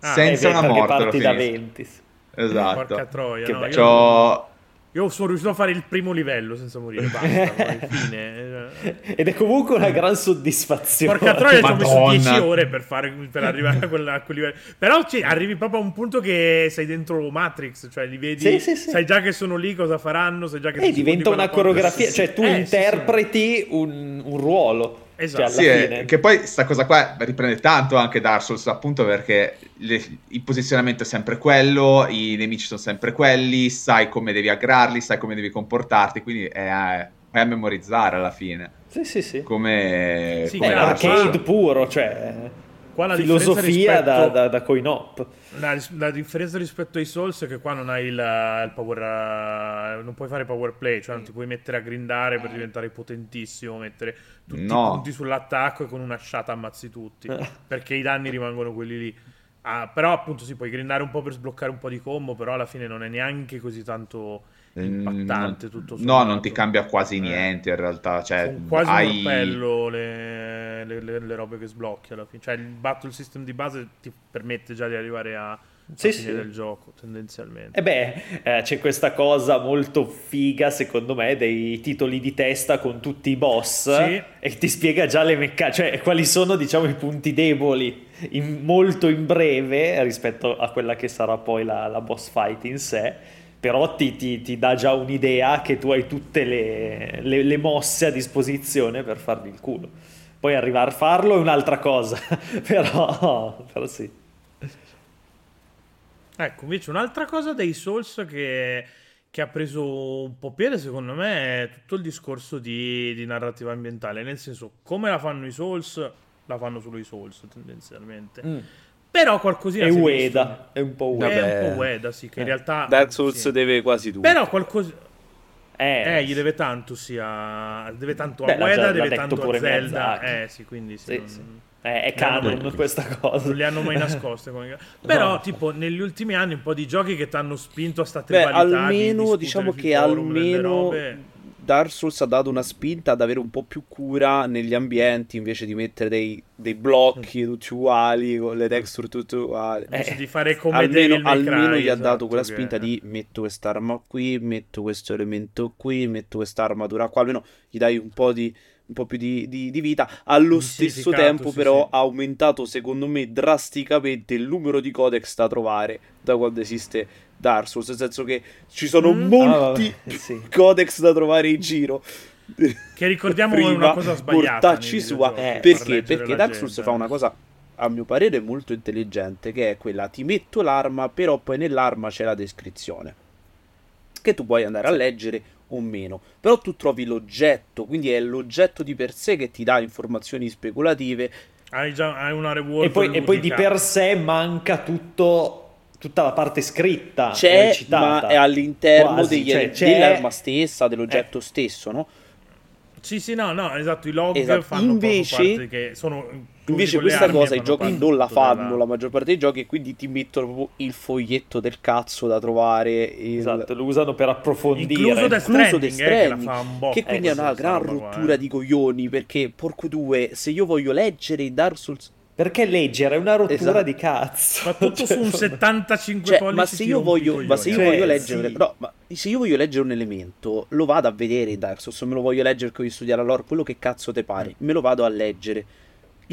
Ah, senza Eh, beh, una morte. parti da finito. 20. Esatto. porca troia Che no, io- C'ho, Io sono riuscito a fare il primo livello senza morire, basta, poi fine. Ed è comunque una gran soddisfazione. Porca troia, ci ho messo Madonna. 10 ore per, fare, per arrivare a, quella- a quel livello. Però ci- arrivi proprio a un punto che sei dentro Matrix, cioè li vedi, Sì, sì, sì. sai già che sono lì, cosa faranno, sai già che E Eh, diventa una coreografia, cioè tu Eh, sì, sì. interpreti Un, un ruolo. Esatto. Cioè, Sì, alla eh, fine. che poi sta cosa qua riprende tanto anche Dark Souls, appunto perché le- il posizionamento è sempre quello, i nemici sono sempre quelli, sai come devi aggrarli, sai come devi comportarti, quindi è a, è a memorizzare alla fine. Sì, sì, sì. Come, Sì, come È arcade puro, cioè Qua la filosofia da, rispetto- da, da coin op. La, la differenza rispetto ai Souls è che qua non hai il, il power. uh, non puoi fare power play, cioè non ti puoi mettere a grindare per diventare potentissimo, mettere tutti No. i punti sull'attacco e con una sciata ammazzi tutti. perché i danni rimangono quelli lì. Ah, però appunto si puoi grindare un po' per sbloccare un po' di combo, però alla fine non è neanche così tanto impattante Mm, tutto No, sommato. non ti cambia quasi Eh. niente in realtà. Cioè, Sono quasi hai... un orpello le, le- le- le robe che sblocchi alla fine. Cioè il battle system di base ti permette già di arrivare a, Sì, sì. del gioco, tendenzialmente. E beh, eh, c'è questa cosa molto figa, secondo me, dei titoli di testa con tutti i boss Sì. e ti spiega già le meccaniche, cioè quali sono, diciamo, i punti deboli in- molto in breve rispetto a quella che sarà poi la, la boss fight in sé. Però ti, ti- ti dà già un'idea che tu hai tutte le, le- le mosse a disposizione per fargli il culo. Poi arrivare a farlo è un'altra cosa, però, però sì. Ecco, invece un'altra cosa dei Souls che, che ha preso un po' piede, secondo me, è tutto il discorso di, di narrativa ambientale. Nel senso, come la fanno i Souls, la fanno solo i Souls, tendenzialmente. Mm. Però qualcosina È è Ueda, è un po' È Ueda. Vabbè. un po' Ueda, sì, che in Eh. realtà... Dark Souls sì. deve quasi tutto. Però qualcosa... Eh, Eh, gli deve tanto sia... Deve tanto Beh, a Ueda, già- deve tanto a Zelda. Eh, sì, quindi sì. Sì, non- sì. Eh, è canon mai- questa cosa. Non le hanno mai nascoste. come- Però, No. tipo, negli ultimi anni un po' di giochi che ti hanno spinto a sta Beh, di almeno discutere diciamo che almeno robe. Dark Souls ha dato una spinta ad avere un po' più cura negli ambienti invece di mettere dei, dei blocchi tutti uguali con le texture tutte uguali. Eh, di fare come almeno, Cry, almeno gli ha esatto, dato quella che- spinta di metto quest'arma qui, metto questo elemento qui, metto questa armatura qua, almeno gli dai un po' di un po' più di, di- di vita. Allo stesso tempo, sì, però, sì. ha aumentato, secondo me, drasticamente il numero di codex da trovare da quando esiste Dark Souls. Nel senso che ci sono Mm. molti Ah, sì. codex da trovare in giro. Che ricordiamo è Prima, una cosa sbagliata. sua. Eh, perché? Perché Dark gente. Souls fa una cosa, a mio parere, molto intelligente, che è quella, ti metto l'arma, però poi nell'arma c'è la descrizione, che tu puoi andare a leggere o meno. Però tu trovi l'oggetto, quindi è l'oggetto di per sé che ti dà informazioni speculative. Hai già hai una reward E poi, e poi di per sé manca tutto, tutta la parte scritta. C'è, recitata. ma è all'interno Quasi, degli- cioè, c'è- dell'arma stessa, dell'oggetto stesso, no? Sì, sì, no, no, esatto, i log Esatto. fanno Invece- proprio parte che sono Invece questa cosa i giochi non la della- fanno la maggior parte dei giochi e quindi ti mettono proprio il foglietto del cazzo da trovare il... Esatto, lo usano per approfondire. Incluso Death Stranding, The eh, che che quindi è questa una gran rottura eh. di coglioni perché porco due se io voglio leggere i Dark Souls Perché leggere è una rottura Esatto. di cazzo. Ma tutto Cioè, su un 75 cioè, pollici ma se io voglio ma se io Cioè, voglio leggere sì. no, ma se io voglio leggere un elemento lo vado a vedere in Dark Souls me lo voglio leggere perché voglio studiare lore quello che cazzo te pare me lo vado a leggere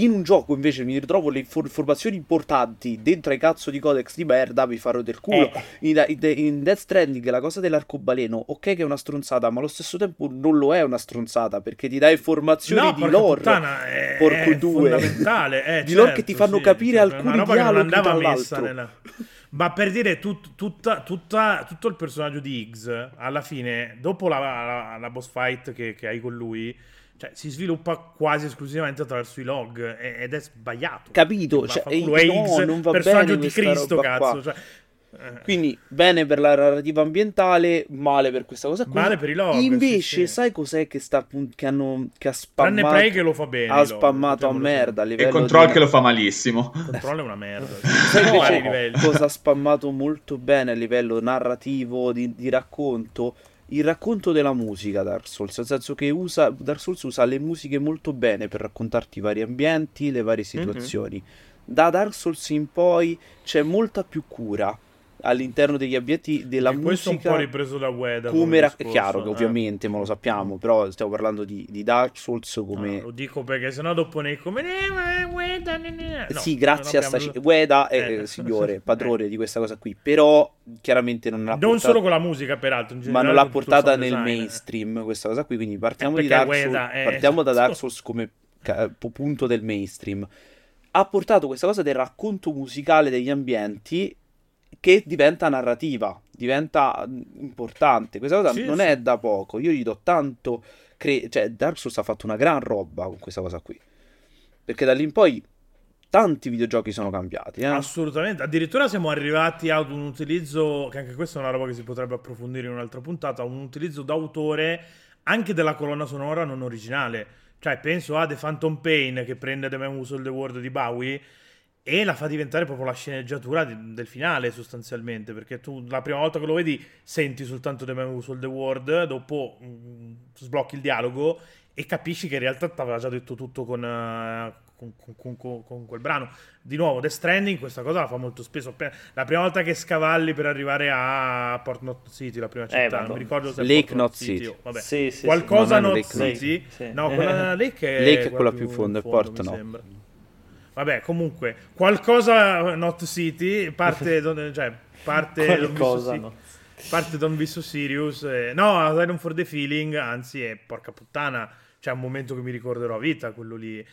in un gioco invece mi ritrovo le infor- informazioni importanti dentro ai cazzo di codex di merda mi farò del culo Eh, In, in- in Death Stranding la cosa dell'arcobaleno, ok che è una stronzata, ma allo stesso tempo non lo è una stronzata perché ti dà informazioni No, di lore. puttana, è, porco è due. fondamentale, eh, Di lore certo, che ti fanno sì, capire cioè, alcuni dialoghi, tra l'altro. nella- Ma per dire tut- tutta, tutta- tutto il personaggio di Higgs, alla fine, dopo la, la- la boss fight che, che hai con lui, cioè, si sviluppa quasi esclusivamente attraverso i log ed è sbagliato. Capito? Cioè, fa culo, è no, non va personaggio bene di Cristo, cazzo. qua. Cioè, eh. Quindi bene per la narrativa ambientale, male per questa cosa qui. Male per i log, Invece, sì, sì. sai cos'è che sta che hanno che ha Tranne spammato Prey che lo fa bene. ha i log, spammato a merda a E livello Control di- che lo fa malissimo. Control è una merda. Sai No, invece livelli. cosa ha spammato molto bene a livello narrativo, di, di racconto? Il racconto della musica Dark Souls, nel senso che usa, Dark Souls usa le musiche molto bene per raccontarti i vari ambienti, le varie situazioni. Da Dark Souls in poi c'è molta più cura all'interno degli ambienti della E questo è un musica po' ripreso da Ueda. come come ra- è discorso, chiaro che eh. ovviamente ma lo sappiamo però stiamo parlando di, di Dark Souls come No, lo dico perché sennò dopo nei come Ueda, ne, ne, ne. No, sì grazie a sta abbiamo- Ueda è Eh. eh, signore padrone di questa cosa qui però chiaramente non l'ha Non portata- solo con la musica, peraltro, ma non l'ha portata nel design, eh. mainstream questa cosa qui quindi partiamo Eh, di perché Dark Souls è- partiamo da Dark. Souls come punto del mainstream ha portato questa cosa del racconto musicale degli ambienti che diventa narrativa, diventa mm, importante. Questa cosa Sì, non sì. è da poco. Io gli do tanto. cre- cioè, Dark Souls ha fatto una gran roba con questa cosa qui. Perché da lì in poi tanti videogiochi sono cambiati. Eh? Assolutamente, addirittura siamo arrivati ad un utilizzo, che anche questa è una roba che si potrebbe approfondire in un'altra puntata, un utilizzo d'autore anche della colonna sonora non originale. Cioè, penso a The Phantom Pain che prende The Man Who Sold the World di Bowie e la fa diventare proprio la sceneggiatura di- del finale sostanzialmente, perché tu la prima volta che lo vedi senti soltanto The Man Who Sold the World, dopo mm, sblocchi il dialogo e capisci che in realtà ti aveva già detto tutto con, eh, con- con- con- con quel brano. Di nuovo, The Stranding questa cosa la fa molto spesso. La prima volta che scavalli per arrivare a Port Not City, la prima città, non Madonna. mi ricordo se è Lake Not City. o- vabbè. Sì, sì, Qualcosa No, non Not è Lake Not City. Sì. No, quella Lake è, Lake è quella più in fondo, e Port mi no. sembra. Vabbè, comunque, qualcosa Not City parte, don- cioè, parte Qualcosa, Si- no. parte Don't Be So Serious. eh, no, Asylum for the Feeling, anzi, è porca puttana, c'è un momento che mi ricorderò a vita, quello lì.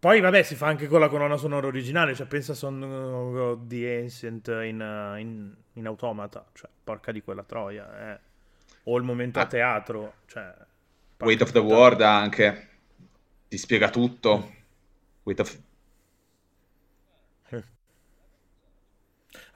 Poi, vabbè, si fa anche con la colonna sonora originale, cioè pensa a Son of the Ancient in, uh, in, in Automata, cioè, porca di quella troia, eh. O il momento a Ah. teatro, cioè... Weight of the. World anche. Ti spiega tutto. Weight of...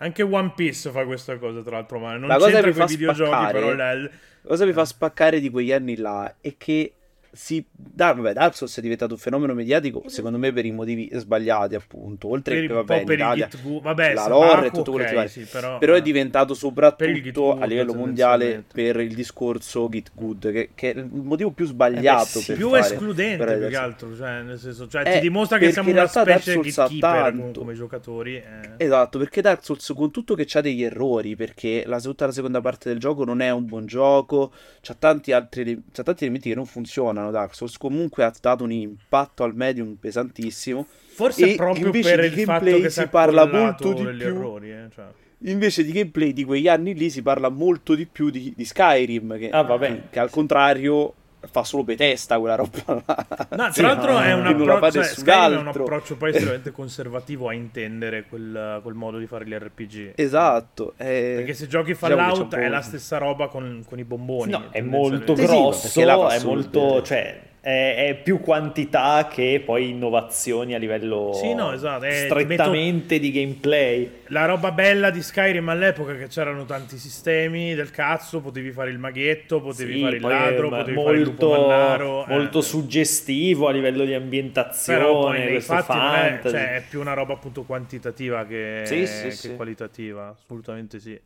Anche One Piece fa questa cosa, tra l'altro, ma non La cosa c'entra che con i videogiochi, spaccare- però La cosa mi fa spaccare di quegli anni là è che si, da, vabbè, Dark Souls è diventato un fenomeno mediatico, secondo me per i motivi sbagliati, appunto. Oltre per, che, vabbè, per Italia, vabbè, la lore e tutto quello che sì, però, però è eh, diventato per il soprattutto a livello mondiale per il discorso Git Good, che, che è il motivo più sbagliato sì, per più fare- escludente per più che altro, cioè, nel senso, cioè, Eh, ti dimostra che siamo una specie ha gatekeeper come, tanto. come giocatori. eh. Esatto, perché Dark Souls con tutto che c'ha degli errori, perché la, tutta la seconda parte del gioco non è un buon gioco, c'ha tanti altri c'ha tanti elementi che non funzionano. Dark Souls comunque ha dato un impatto al medium pesantissimo. Forse è proprio per il fatto gameplay che si parla molto di più. errori. eh, cioè. Invece di gameplay di quegli anni lì si parla molto di più di, di Skyrim, che, Ah, che al contrario fa solo Bethesda quella roba là. No, tra l'altro è un approccio, cioè, è un approccio poi estremamente conservativo a intendere quel, quel modo di fare gli RPG. Esatto. eh, Perché se giochi diciamo Fallout po' è la stessa roba con, con i bomboni. No, è molto Sì, sì, grosso, è molto, cioè, è, è più quantità che poi innovazioni a livello Sì, no, esatto, è- strettamente di gameplay. La roba bella di Skyrim all'epoca che c'erano tanti sistemi del cazzo, potevi fare il maghetto, potevi Sì, fare il ladro, potevi fare il lupo molto, mannaro. eh. molto suggestivo a livello di Però poi ambientazione, nei fatti è, cioè, è più una roba appunto quantitativa che, Sì, sì, che sì. qualitativa, assolutamente sì.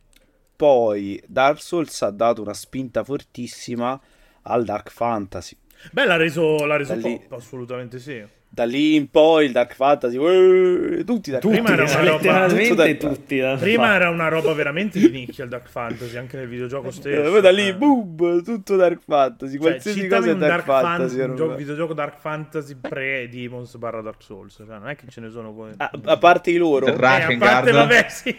Poi Dark Souls ha dato una spinta fortissima al Dark Fantasy. Beh, l'ha reso, l'ha reso lì- pop, assolutamente sì. Da lì in poi il Dark Fantasy, uè, tutti Dark Prima era Fantasy. una roba- tutto tutti. da Prima era una roba veramente di nicchia il Dark Fantasy, anche nel videogioco Eh, stesso. poi da lì, eh. boom, tutto Dark Fantasy. Cioè, Qualsiasi cosa è un Dark, Dark Fantasy. Fan- un gioco- videogioco Dark Fantasy pre-Demons barra Dark Souls. Cioè, non è che ce ne sono poi. A, a parte i loro, Eh, a parte, vabbè, sì.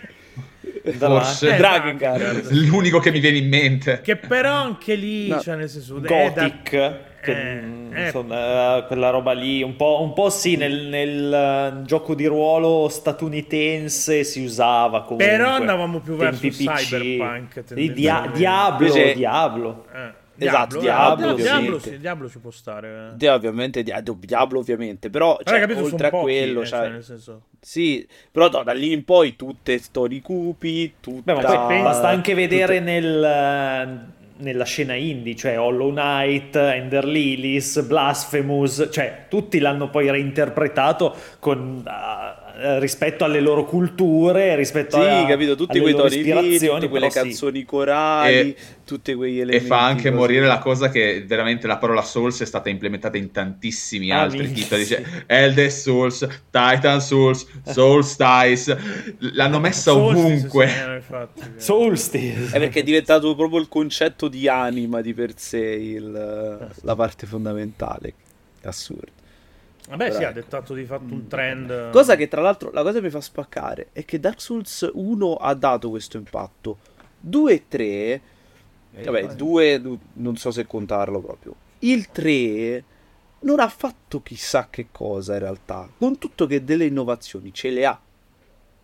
Forse. Eh, Drakengard. L'unico che mi viene in mente. Che però anche lì, No. cioè nel senso... è da- Gothic, che, Eh, mm, eh. insomma, quella roba lì, un po', un po' sì, nel, nel, eh, gioco di ruolo statunitense si usava comunque. Però andavamo più verso PC. cyberpunk, Sì, Dia-. Diablo, Invece- Diablo. Eh, Esatto, eh, Diablo, Diablo, ovviamente. sì, Diablo ci può stare. eh. Di- ovviamente di- di- Diablo ovviamente però cioè, capito, oltre a pochi, quello eh, cioè, cioè, nel senso... sì però no, da lì in poi tutte storie cupi tutta Beh, ma poi basta anche tutte- vedere nel, eh, nella scena indie, cioè Hollow Knight, Ender Lilies, Blasphemous, cioè tutti l'hanno poi reinterpretato con, ah, rispetto alle loro culture, rispetto Sì, a, capito, tutti alle quei loro toni lì, ispirazioni, tutte quelle però sì. canzoni corali, E- tutti quei E elementi. fa anche così. morire la cosa che veramente la parola Souls è stata implementata in tantissimi Ah, altri minchia, titoli. sì. Dice Elder Souls, Titan Souls, Souls Dice. L'hanno messa ovunque. eh. Solstice. È perché è diventato proprio il concetto di anima di per sé, il- la parte fondamentale. Assurdo. Vabbè, Però sì, ha ecco. dettato di fatto un trend. Cosa che tra l'altro, la cosa che mi fa spaccare è che Dark Souls 1 ha dato questo impatto. 2 e 3, vabbè, il 2 non so se contarlo proprio. Il 3 non ha fatto chissà che cosa in realtà, con tutto che delle innovazioni ce le ha.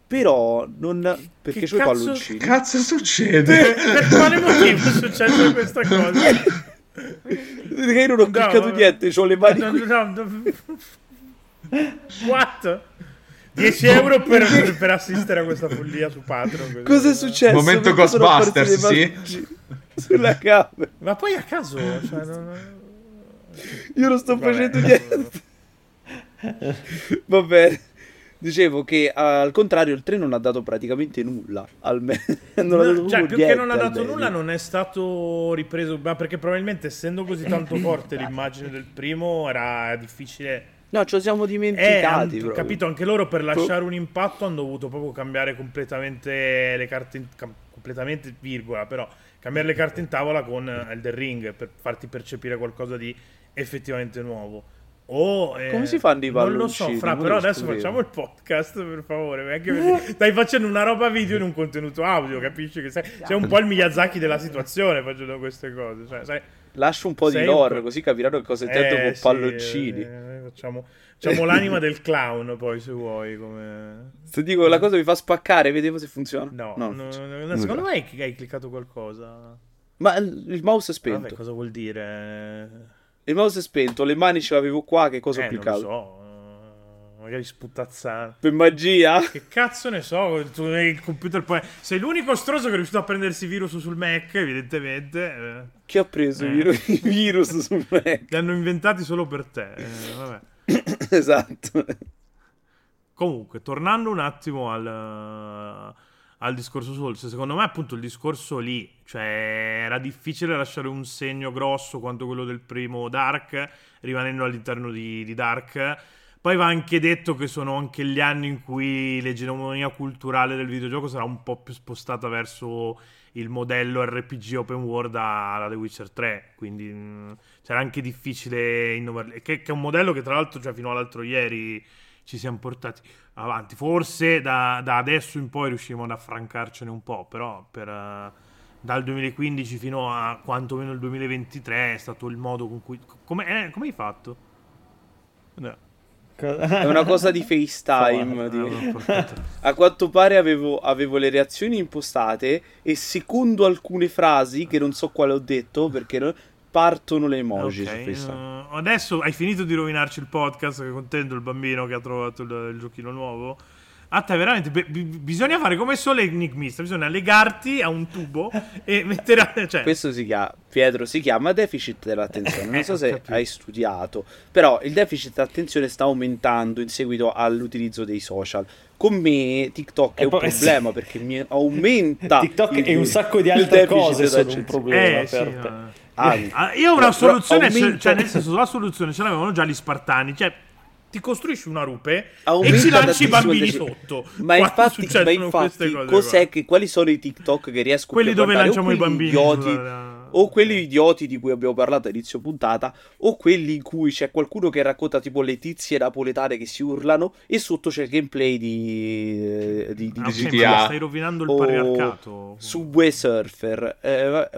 Però non perché Che cazzo- palloncini. Cazzo succede? Per quale motivo è successa questa cosa? Perché io non ho No, cliccato vabbè. niente, ho le mani No, qui. no, no. What? 10 euro per, per assistere a questa follia su Patreon. Cosa è successo? Momento sono Ghostbusters, sì. Sulla camera. Ma poi a caso, cioè, non... Io non sto Vabbè. facendo niente. Va bene. Dicevo che al contrario il 3 non ha dato praticamente nulla. Almeno dato No, cioè, più che non ha dato nulla, non è stato ripreso. Ma perché probabilmente essendo così tanto forte l'immagine del primo era difficile. No, ce lo siamo Eh, dimenticati. proprio. capito, anche loro per lasciare un impatto hanno dovuto proprio cambiare completamente le carte, in, cam- completamente virgola, però cambiare le carte in tavola con Elder Ring per farti percepire qualcosa di effettivamente nuovo. O, eh, Come si fanno i Non lo so, palloncini? fra, però adesso scoprire. facciamo il podcast, per favore. Anche perché stai facendo una roba video in un contenuto audio, capisci? Che sei, sei un po' il Miyazaki della situazione facendo queste cose. Cioè, sai, Lascio un po' di sei lore, po'- così capiranno che cosa intendo eh, con sì, palloncini. eh, facciamo facciamo l'anima del clown, poi, se vuoi. Come... Se dico la cosa mi fa spaccare, vediamo se funziona. No, no, funziona. no, secondo me hai, hai cliccato qualcosa. Ma il il mouse è spento. Vabbè, cosa vuol dire? Il mouse è spento, le mani ce l'avevo qua, che cosa ho Eh, non lo so. eh, Magari sputazzare. Per magia? Che cazzo ne so, il computer poi... Sei l'unico stronzo che è riuscito a prendersi virus sul Mac, evidentemente. eh. Chi ha preso i Eh. virus, i virus sul Mac? Li hanno inventati solo per te. eh, esatto. Comunque, tornando un attimo al, al discorso Souls, secondo me appunto il discorso lì, cioè era difficile lasciare un segno grosso quanto quello del primo Dark, rimanendo all'interno di, di Dark. Poi va anche detto che sono anche gli anni in cui l'egemonia culturale del videogioco sarà un po' più spostata verso il modello RPG open world alla The Witcher 3, quindi mh, sarà anche difficile innovare, che, che è un modello che tra l'altro cioè, fino all'altro ieri ci siamo portati avanti. Forse da, da adesso in poi riusciremo ad affrancarcene un po', però per, eh, dal 2015 fino a quantomeno il 2023 è stato il modo con cui... Come, eh, come hai fatto? No. È una cosa di FaceTime. Di- porcato. A quanto pare avevo, avevo le reazioni impostate e secondo alcune frasi, che non so quale ho detto, perché partono le emoji Ok, su FaceTime. eh, adesso hai finito di rovinarci il podcast, che contento il bambino che ha trovato il, il giochino nuovo. A te veramente be- bi- bisogna fare come solo enigmista, bisogna legarti a un tubo e mettere a, cioè, Questo si chiama, Pietro, si chiama deficit dell'attenzione. Non Eh, so se capito. hai studiato, però il deficit dell'attenzione sta aumentando in seguito all'utilizzo dei social. Con me TikTok è E un problema perché mi aumenta TikTok il- e un sacco di altre cose sono un problema Eh, sì, per no. te. Ah, Ah, io ho una soluzione, aumenta- cioè, nel senso, la soluzione ce l'avevano già gli spartani, cioè ti costruisci una rupe e ci lanci i bambini deficit. sotto. Ma infatti, ma infatti cos'è qua. che, quali sono i TikTok che riesco Quelli più a dove lanciamo i quelli bambini idioti, sulla- o quelli idioti di cui abbiamo parlato a inizio puntata, o quelli in cui c'è qualcuno che racconta tipo le tizie napoletane che si urlano e sotto c'è il gameplay di, eh, di, di Ah, ok, GTA. ma stai rovinando il patriarcato. Subway Surfer. Eh, va-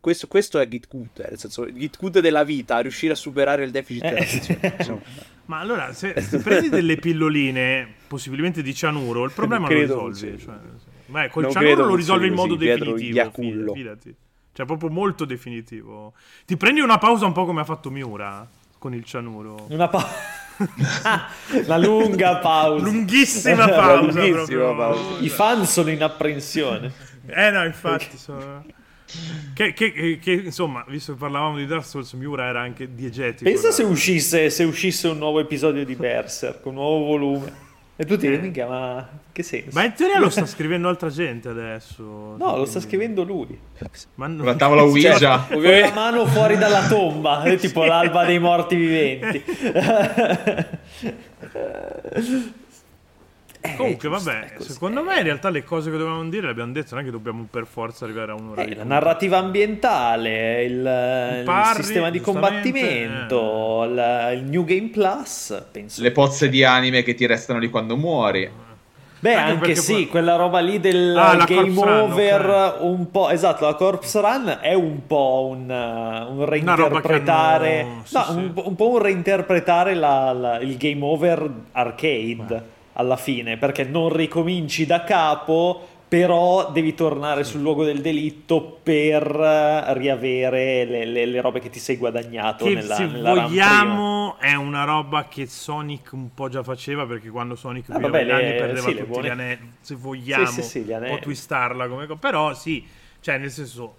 questo, questo è Git Good, nel senso il Git Good della vita, riuscire a superare il deficit Eh. Insomma. Ma allora, se, se prendi delle pilloline, possibilmente di cianuro, il problema lo Credo risolvi. funzioni. Cioè, beh, col Non cianuro lo risolvi in modo così, definitivo. Fidati. Cioè, proprio molto definitivo. Ti prendi una pausa un po' come ha fatto Miura con il cianuro. Una pa- La lunga pausa. Lunghissima pausa. lunghissima pausa. I fan sono in apprensione. Eh no, infatti. sono- Che, che- che- insomma, visto che parlavamo di Dark Souls, Miura era anche diegetico. Pensa se uscisse, se uscisse un nuovo episodio di Berserk, un nuovo volume. E tu ti Eh. minchia, ma che senso? Ma in teoria lo sta scrivendo altra gente adesso. No, lo sta scrivendo lui. Ma non- Una tavola Ouija. Cioè, Con ovviamente- la mano fuori dalla tomba, è tipo l'alba dei morti viventi. Eh, Comunque, giusto, vabbè, secondo me in realtà le cose che dovevamo dire le abbiamo dette, non è che dobbiamo per forza arrivare a un'ora Eh, di la punto. narrativa ambientale, il, il parry, sistema di combattimento, il, il New Game Plus, penso. Le pozze di anime che ti restano lì quando muori. Beh, Anche anche, sì, poi- quella roba lì del Ah, la game corpse run, over, ok. un po', esatto, la corpse run è un po' un, uh, un reinterpretare, hanno- sì, no, sì. Un, po'- un po' un reinterpretare la- la- il game over arcade alla fine, perché non ricominci da capo, però devi tornare sul luogo del delitto per eh, riavere le, le- le robe che ti sei guadagnato Che nella, se nella vogliamo è una roba che Sonic un po' già faceva perché quando Sonic Ah, vabbè, gli anni le- perdeva sì, le tutti gli anelli se vogliamo Sì, sì, sì, gli anelli. o twistarla come co- però sì cioè nel senso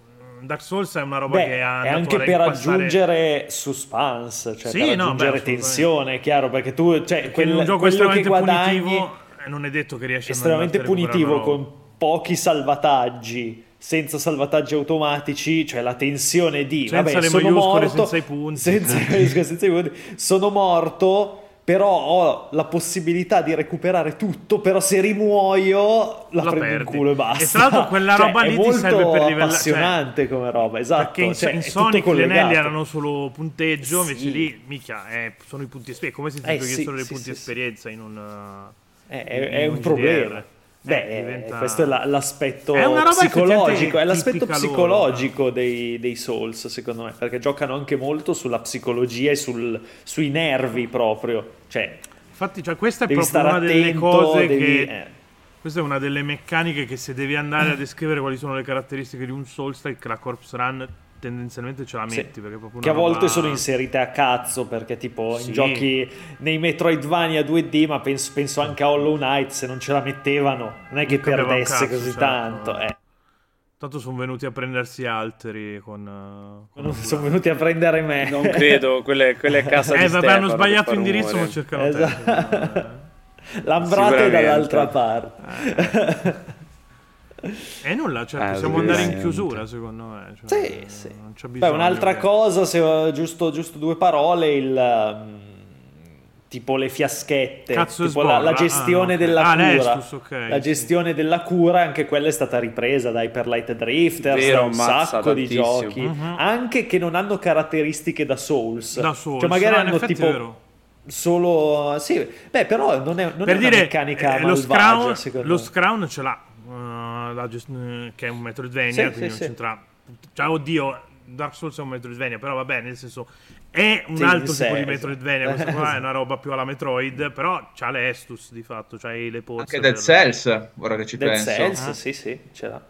Dark Souls è una roba Beh, che ha è anche per ripassare- aggiungere suspense, cioè Sì, per no, aggiungere beh, tensione, chiaro, perché tu, cioè, quel- un gioco estremamente guadagni punitivo eh, non è detto che riesci estremamente a recuperare punitivo con pochi salvataggi, senza salvataggi automatici, cioè la tensione di Senza vabbè, sono morto, senza i punti. senza senza i punti, sono morto. Però ho la possibilità di recuperare tutto. Però se rimuoio la, La prendo perdi. in culo e basta. E tra l'altro quella Cioè, roba è lì ti serve per livellare- appassionante come roba. Esatto. perché in, cioè, in è Sonic gli anelli erano solo punteggio invece Sì. lì mica eh, sono i punti esperienza come se ti Eh, sì, solo i sì, punti sì, sì. esperienza in un uh, Eh, è, in è un GDR. problema. Beh, Eh, diventa- questo è la- l'aspetto È psicologico, è l'aspetto psicologico dei, dei Souls, secondo me, perché giocano anche molto sulla psicologia e sul- sui nervi proprio. Cioè, infatti cioè, questa è proprio una delle attento, cose devi... che eh. questa è una delle meccaniche che se devi andare a descrivere quali sono le caratteristiche di un Soulstrike la Corpse Run tendenzialmente ce la Sì. metti proprio Che a volte roba- sono inserite a cazzo perché tipo Sì. in giochi nei Metroidvania 2D, ma penso, penso anche a Hollow Knight se non ce la mettevano, non è che Non perdesse cazzo, così certo. tanto. Eh. tanto sono venuti a prendersi alteri con, uh, con sono venuti a prendere me. Non credo, quella è casa di eh vabbè hanno sbagliato indirizzo ma cercano Esatto. te L'ambrate Sicuramente. dall'altra parte. E nulla, cioè, Eh, possiamo andare in chiusura, secondo me. Cioè, Sì, sì. Non c'è Beh, bisogno un'altra che- cosa, se, giusto, giusto due parole, il... um, tipo le fiaschette, Cazzo tipo la, la gestione Ah, della Ah, cura. l'Estus, ok, la sì. gestione della cura, anche quella è stata ripresa da Hyper Light Drifter, Vero, da un sacco di tantissimo. giochi, Mhm. anche che non hanno caratteristiche da Souls. Da Souls. Cioè magari No, hanno tipo solo... Sì, beh, però non è, non per è dire, una meccanica eh, lo malvagia, Scrown, secondo lo. Scrown ce l'ha, uh, la gest- eh, che è un Metroidvania, Sì, quindi sì, non sì. c'entra... Cioè, oddio, Dark Souls è un Metroidvania, però vabbè, nel senso... È un Sì, altro tipo di esatto. Metroidvania, questa qua è una roba più alla Metroid, però c'ha l'Estus di fatto, c'hai le pozze. Anche per- Dead Cells, ora che ci Dead penso. Cells, Ah. sì, sì, ce l'ha.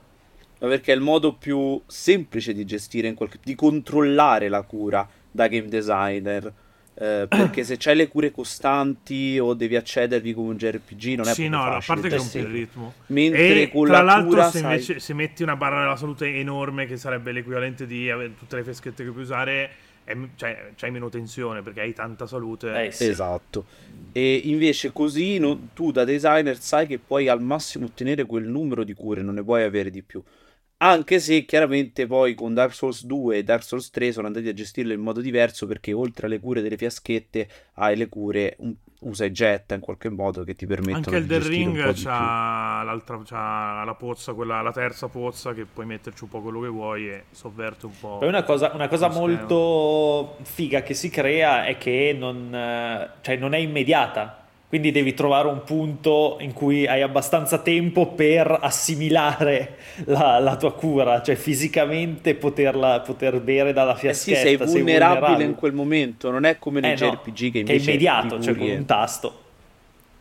Ma perché è il modo più semplice di gestire, in qualche... di controllare la cura da game designer. Eh, perché se c'hai le cure costanti o devi accedervi come un JRPG non è sì, no, a facile parte che rompi il ritmo. Mentre e con tra la l'altro, cura se, sai- invece, se metti una barra della salute enorme, che sarebbe l'equivalente di avere tutte le fiaschette che puoi usare, è- cioè, c'hai meno tensione perché hai tanta salute. Eh, sì. Esatto. E invece così no- tu da designer sai che puoi al massimo ottenere quel numero di cure, non ne puoi avere di più. Anche se chiaramente poi con Dark Souls 2 e Dark Souls 3 sono andati a gestirlo in modo diverso perché oltre alle cure delle fiaschette hai le cure, un- usa e getta in qualche modo che ti permettono Anche di il The gestire un po' Ring di più. c'ha, la pozza, quella, la terza pozza, che puoi metterci un po' quello che vuoi e sovverte un po'. Poi una cosa, una cosa molto figa che si crea è che non, eh, cioè non è immediata. Quindi devi trovare un punto in cui hai abbastanza tempo per assimilare la, la tua cura, cioè fisicamente poterla, poter bere dalla Eh sì, fiaschetta. sei vulnerabile in quel momento, non è come nei Eh no, JRPG che che è invece immediato, ti cioè con un tasto.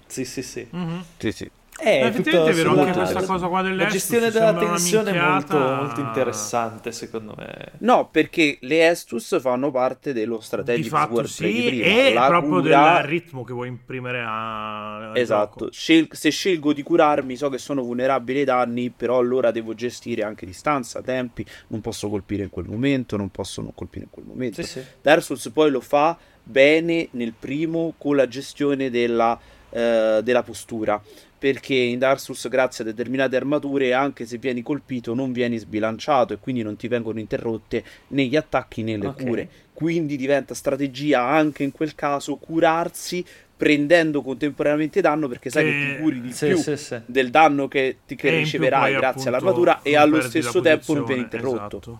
Sì, sì, sì. Mhm. Sì, sì. Eh, tutto effettivamente è vero, anche questa cosa qua La dell'Estus gestione della tensione è molto, molto interessante, secondo me. No, perché le Estus fanno parte dello Di strategic fatto warplay di sì, prima. e La proprio cura- del ritmo che vuoi imprimere a... Esatto. Scel- se scelgo di curarmi so che sono vulnerabile ai danni, però allora devo gestire anche distanza, tempi, non posso colpire in quel momento, non posso non colpire in quel momento. Sì, sì. Dark Souls poi lo fa bene nel primo con la gestione della eh, della postura. Perché in Dark Souls, grazie a determinate armature, anche se vieni colpito, non vieni sbilanciato e quindi non ti vengono interrotte né gli attacchi né le Ok. cure. Quindi diventa strategia anche in quel caso curarsi prendendo contemporaneamente danno perché sai che, Che- ti curi di Sì, più sì, sì. del danno che, ti, che riceverai grazie all'armatura e allo stesso tempo non vieni posizione, interrotto. esatto.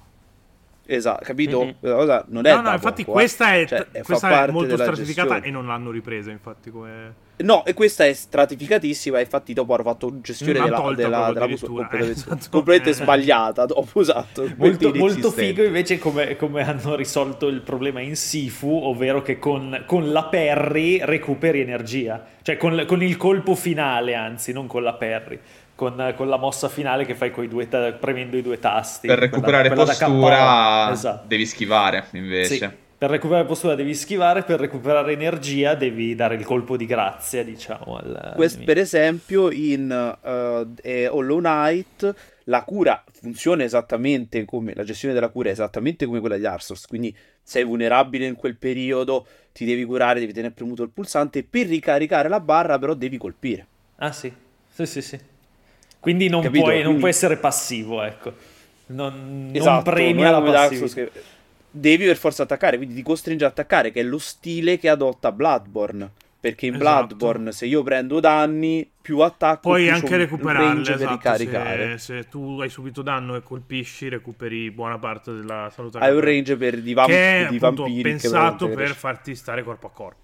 Esatto, capito? Mhm. Questa cosa non è No, no, infatti poco, eh. questa è, Cioè, questa è parte molto stratificata gestione. e non l'hanno ripresa, infatti, come... No, e questa è stratificatissima. Infatti, dopo hanno fatto gestione della, tolta della, della addirittura, completamente, eh, esatto. completamente Eh. sbagliata. Dopo, esatto. Molto, completamente molto figo invece come, come hanno risolto il problema in Sifu, ovvero che con, con la parry recuperi energia, cioè con, con il colpo finale, anzi, non con la parry, con, con la mossa finale che fai coi due ta- premendo i due tasti. Per quella- recuperare quella da postura. Esatto. devi schivare, invece. Sì, per recuperare postura devi schivare, per recuperare energia devi dare il colpo di grazia, diciamo. Al, Questo, al per esempio, in eh, Hollow Knight la cura funziona esattamente come la gestione della cura è esattamente come quella di Dark Souls. Quindi sei vulnerabile in quel periodo, ti devi curare, devi tenere premuto il pulsante. Per ricaricare la barra, però, devi colpire. Ah sì, sì, sì, sì. Quindi non, Capito? puoi, non Quindi- puoi essere passivo, ecco. Non, non Esatto, premia non la passività. Che devi per forza attaccare, quindi ti costringe ad attaccare, che è lo stile che adotta Bloodborne. Perché in Esatto. Bloodborne, se io prendo danni, più attacco, Puoi più anche un recuperarle, range per esatto, ricaricare. se, se tu hai subito danno e colpisci, recuperi buona parte della salute. Hai un range per di, vam- che è di appunto vampiri pensato per farti stare corpo a corpo.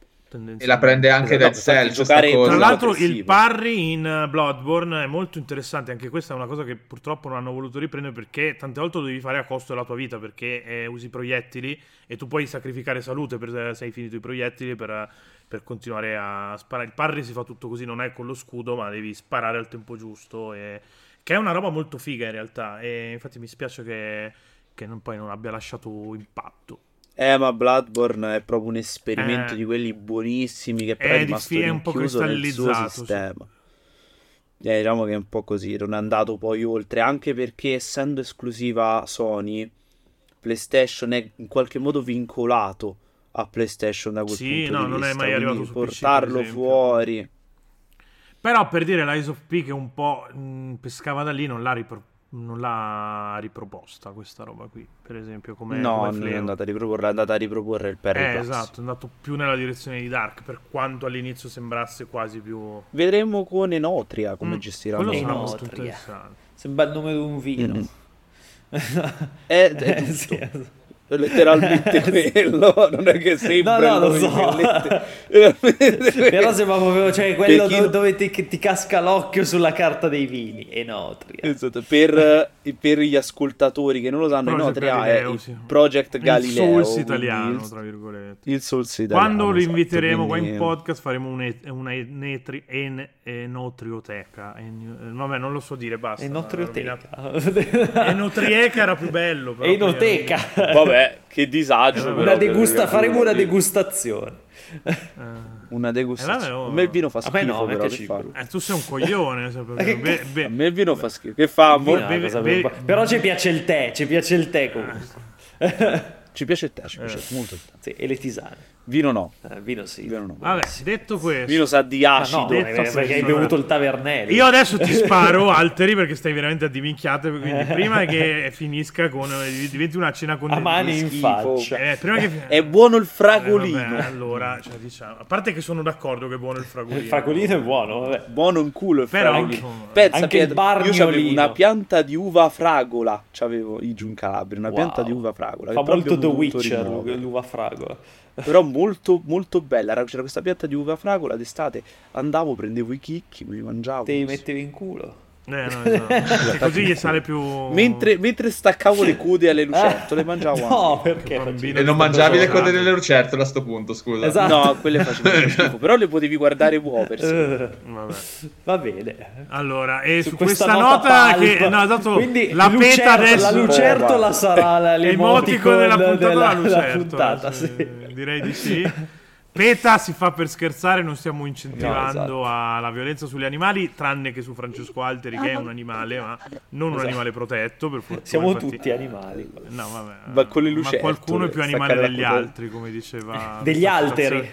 E la prende anche Esatto, Dead Cells, giocare. Tra l'altro il parry in uh, Bloodborne è molto interessante, anche questa è una cosa che purtroppo non hanno voluto riprendere perché tante volte lo devi fare a costo della tua vita perché eh, usi proiettili e tu puoi sacrificare salute per, se hai finito i proiettili per, per continuare a sparare. Il parry si fa tutto così, non è con lo scudo ma devi sparare al tempo giusto e... che è una roba molto figa in realtà e infatti mi spiace che, che non- poi non abbia lasciato impatto. Eh, ma Bloodborne è proprio un esperimento Eh. di quelli buonissimi che però È è rimasto è un po' rinchiuso nel suo cristallizzato. Eh, diciamo che è un po' così, non è andato poi oltre, anche perché essendo esclusiva Sony, PlayStation è in qualche modo vincolato a PlayStation da quel Sì, punto no, di non è vista, mai arrivato su PC, per portarlo fuori. Però per dire l'Eyes of P che un po' mh, pescava da lì non l'ha, ripro- non l'ha riproposta questa roba qui, per esempio come, no, come non è andata a riproporre, è andata a riproporre il Perry Eh, esatto, è andato più nella direzione di Dark, per quanto all'inizio sembrasse quasi più... Vedremo con Enotria come Mm, gestiranno. Enotria. molto interessante. Sembra il nome di un vino. Mm. È, è Eh, giusto. sì, esatto. Letteralmente quello, non è che sembra No, no, il lo so. Però sembra proprio cioè, quello chi do- non- dove ti, ti casca l'occhio sulla carta dei vini. Enotria. Esatto, per, per gli ascoltatori che non lo sanno, Project Enotria Galileo, è il sì. Project Il Galileo. Souls quindi italiano, il- tra virgolette. Il Souls italiano. Quando lo esatto, inviteremo qua quindi- in podcast faremo un- una enetri- en- enotrioteca. En- eh, vabbè, non lo so dire, basta. Enotrioteca. Enotrieca era più bello. Però Enoteca. Vabbè, che disagio. Una però, Una per- degusta- faremo una degustazione. Eh, Una degustazione. Eh, vabbè, oh. A me il vino fa schifo, no, però, eh, tu sei un coglione. che be- be- A me il vino fa schifo. Che fa? Vino per- Però ci piace il tè, ci piace il tè comunque. Ci piace il tè, ci piace Eh. molto il tè. Sì, e le tisane. Vino no. Eh, vino sì. Vino no. Vabbè, detto questo, Vino sa di Ma acido. no, detto eh, perché hai questo, bevuto no. il tavernello. io adesso ti sparo alteri perché stai veramente a diminchiate. Quindi, prima che finisca con diventi una cena con a mani in faccia. Eh, prima che È buono il Eh, fragolino. vabbè, allora, cioè, diciamo, a parte che sono d'accordo che è buono il fragolino. Il fragolino è buono, vabbè. Buono in culo il Però, fragolino. insomma, Pensa Anche che il io barniolino. avevo una pianta di uva fragola. C'avevo io giù in Calabria, una Wow. pianta di uva fragola. Fa però molto The Witcher, rimuovere. l'uva fragola. Però molto, molto bella. Era- C'era questa pianta di uva fragola d'estate. Andavo, prendevo i chicchi, me li mangiavo. Te li mettevi in culo. eh, no, esatto. Così gli sale più. Mentre, mentre staccavo le code alle lucertole, mangiavo No, anche. perché? E non mangiavi le Esatto. code delle lucertole a sto punto, scusa. Esatto. No, quelle facevano schifo. Però le potevi guardare muoversi. Eh, Vabbè. Va bene. Allora, e su, questa questa, nota nota, che no, dato Quindi la Lucerto- peta adesso la lucertola sarà la- emoticon della puntata della- la della lucertola, puntata, sì, sì. Direi di sì. Peta si fa per scherzare, non stiamo incentivando No, esatto. alla violenza sugli animali, tranne che su Francesco Alteri che è un animale, ma non un Esatto. animale protetto, per fortuna. Siamo infatti- tutti animali. No, vabbè. Ma con le Ma qualcuno è più animale degli altri, come diceva Degli alteri.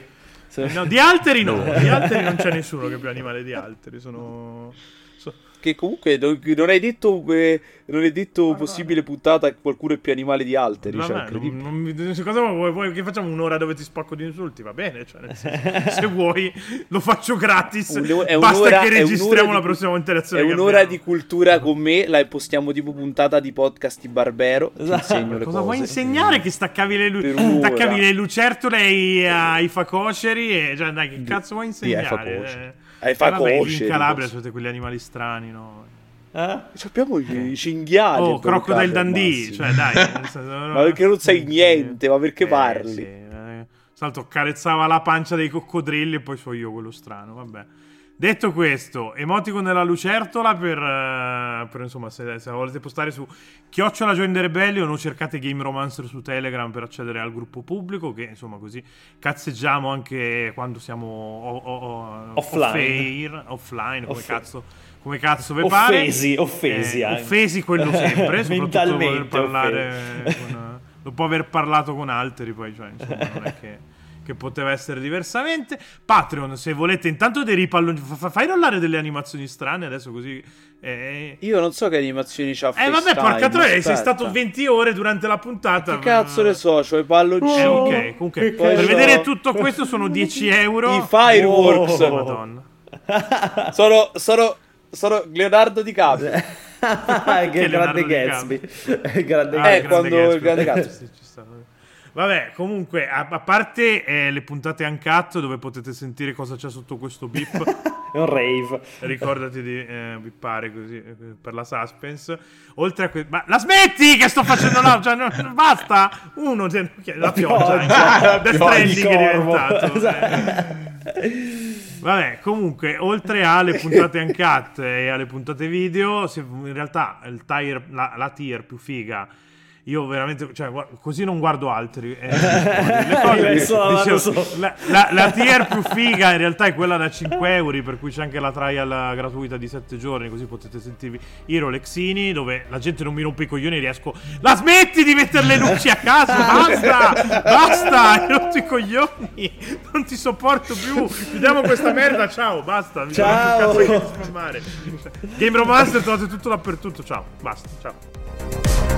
No, di alteri no, di alteri non c'è nessuno che è più animale di alteri, sono... Che comunque non, non hai detto, eh, non hai detto possibile puntata che qualcuno è più animale di alteri. Cioè, Vabbè, incredibile. non- non mi- se cosa vuoi, vuoi che facciamo un'ora dove ti spacco di insulti? Va bene, cioè, nel senso, se vuoi lo faccio gratis. Un- è Basta che registriamo la di- prossima interazione. È un'ora di cultura con me, la postiamo tipo puntata di podcast di Barbero. Esatto. Cosa cose. vuoi insegnare? Che staccavi le, lu- staccavi le lucertole ai, ai facoceri? E, cioè, dai, che cazzo vuoi Sì, ai insegnare? facoceri. Eh, vabbè, facoceri, in Calabria siete quegli animali strani, no? Eh? Abbiamo i i cinghiali. Oh, Crocodile Dundee, cioè dai. Ma perché non sai niente? Ma perché Eh, parli? sì, eh. Salto carezzava la pancia dei coccodrilli e poi so io quello strano, vabbè. Detto questo, emoticon della lucertola per, eh, per, insomma, se, se volete postare su Chiocciola Join the Rebellion o cercate Game Romancer su Telegram per accedere al gruppo pubblico che insomma così cazzeggiamo anche quando siamo o- o- o- Offline. off-air, offline, come Off- cazzo come cazzo vi pare Offesi, offesi Eh, anche. offesi quello sempre soprattutto dopo aver con, dopo aver parlato con altri poi cioè insomma non è che, che poteva essere diversamente Patreon se volete intanto dei ripalloni fa- fai rollare delle animazioni strane adesso così eh, Io non so che animazioni c'ha eh vabbè porca troia sei stato 20 ore durante la puntata Che cazzo ne so, c'ho i palloncini. eh, ok comunque Che per vedere tutto questo sono 10 euro I fireworks. Oh, madonna Sono, sono, sono Leonardo DiCaprio. che Che grande Leonardo Gatsby. grande Ah, Eh, il quando Gatsby, il grande Gatsby. Vabbè. Comunque, a, a parte eh, le puntate uncut dove potete sentire cosa c'è sotto questo beep, È un rave. ricordati di eh, bippare così eh, per la suspense. Oltre a que- ma la smetti che sto facendo no, cioè, no, basta. Uno, cioè, la pioggia, pioggia. eh. Death Pioggia di Stranding è diventato. eh. Vabbè, comunque, oltre alle puntate uncut e alle puntate video, se- in realtà il tier, la, la tier più figa. Io veramente, cioè, così non guardo altri. eh, le cose- la mano dicevo, sopra. la, la- la tier più figa in realtà è quella da 5 euro, per cui c'è anche la trial gratuita di 7 giorni, così potete sentirvi i Rolexini, dove la gente non mi rompe i coglioni e riesco... La smetti di mettere le luci a caso, basta! Basta! Hai rotto i coglioni! Non ti sopporto più! Chiudiamo questa merda, ciao, basta! Mi Ciao. cazzo di spammare. Game Romancer trovate tutto dappertutto, ciao, basta, ciao.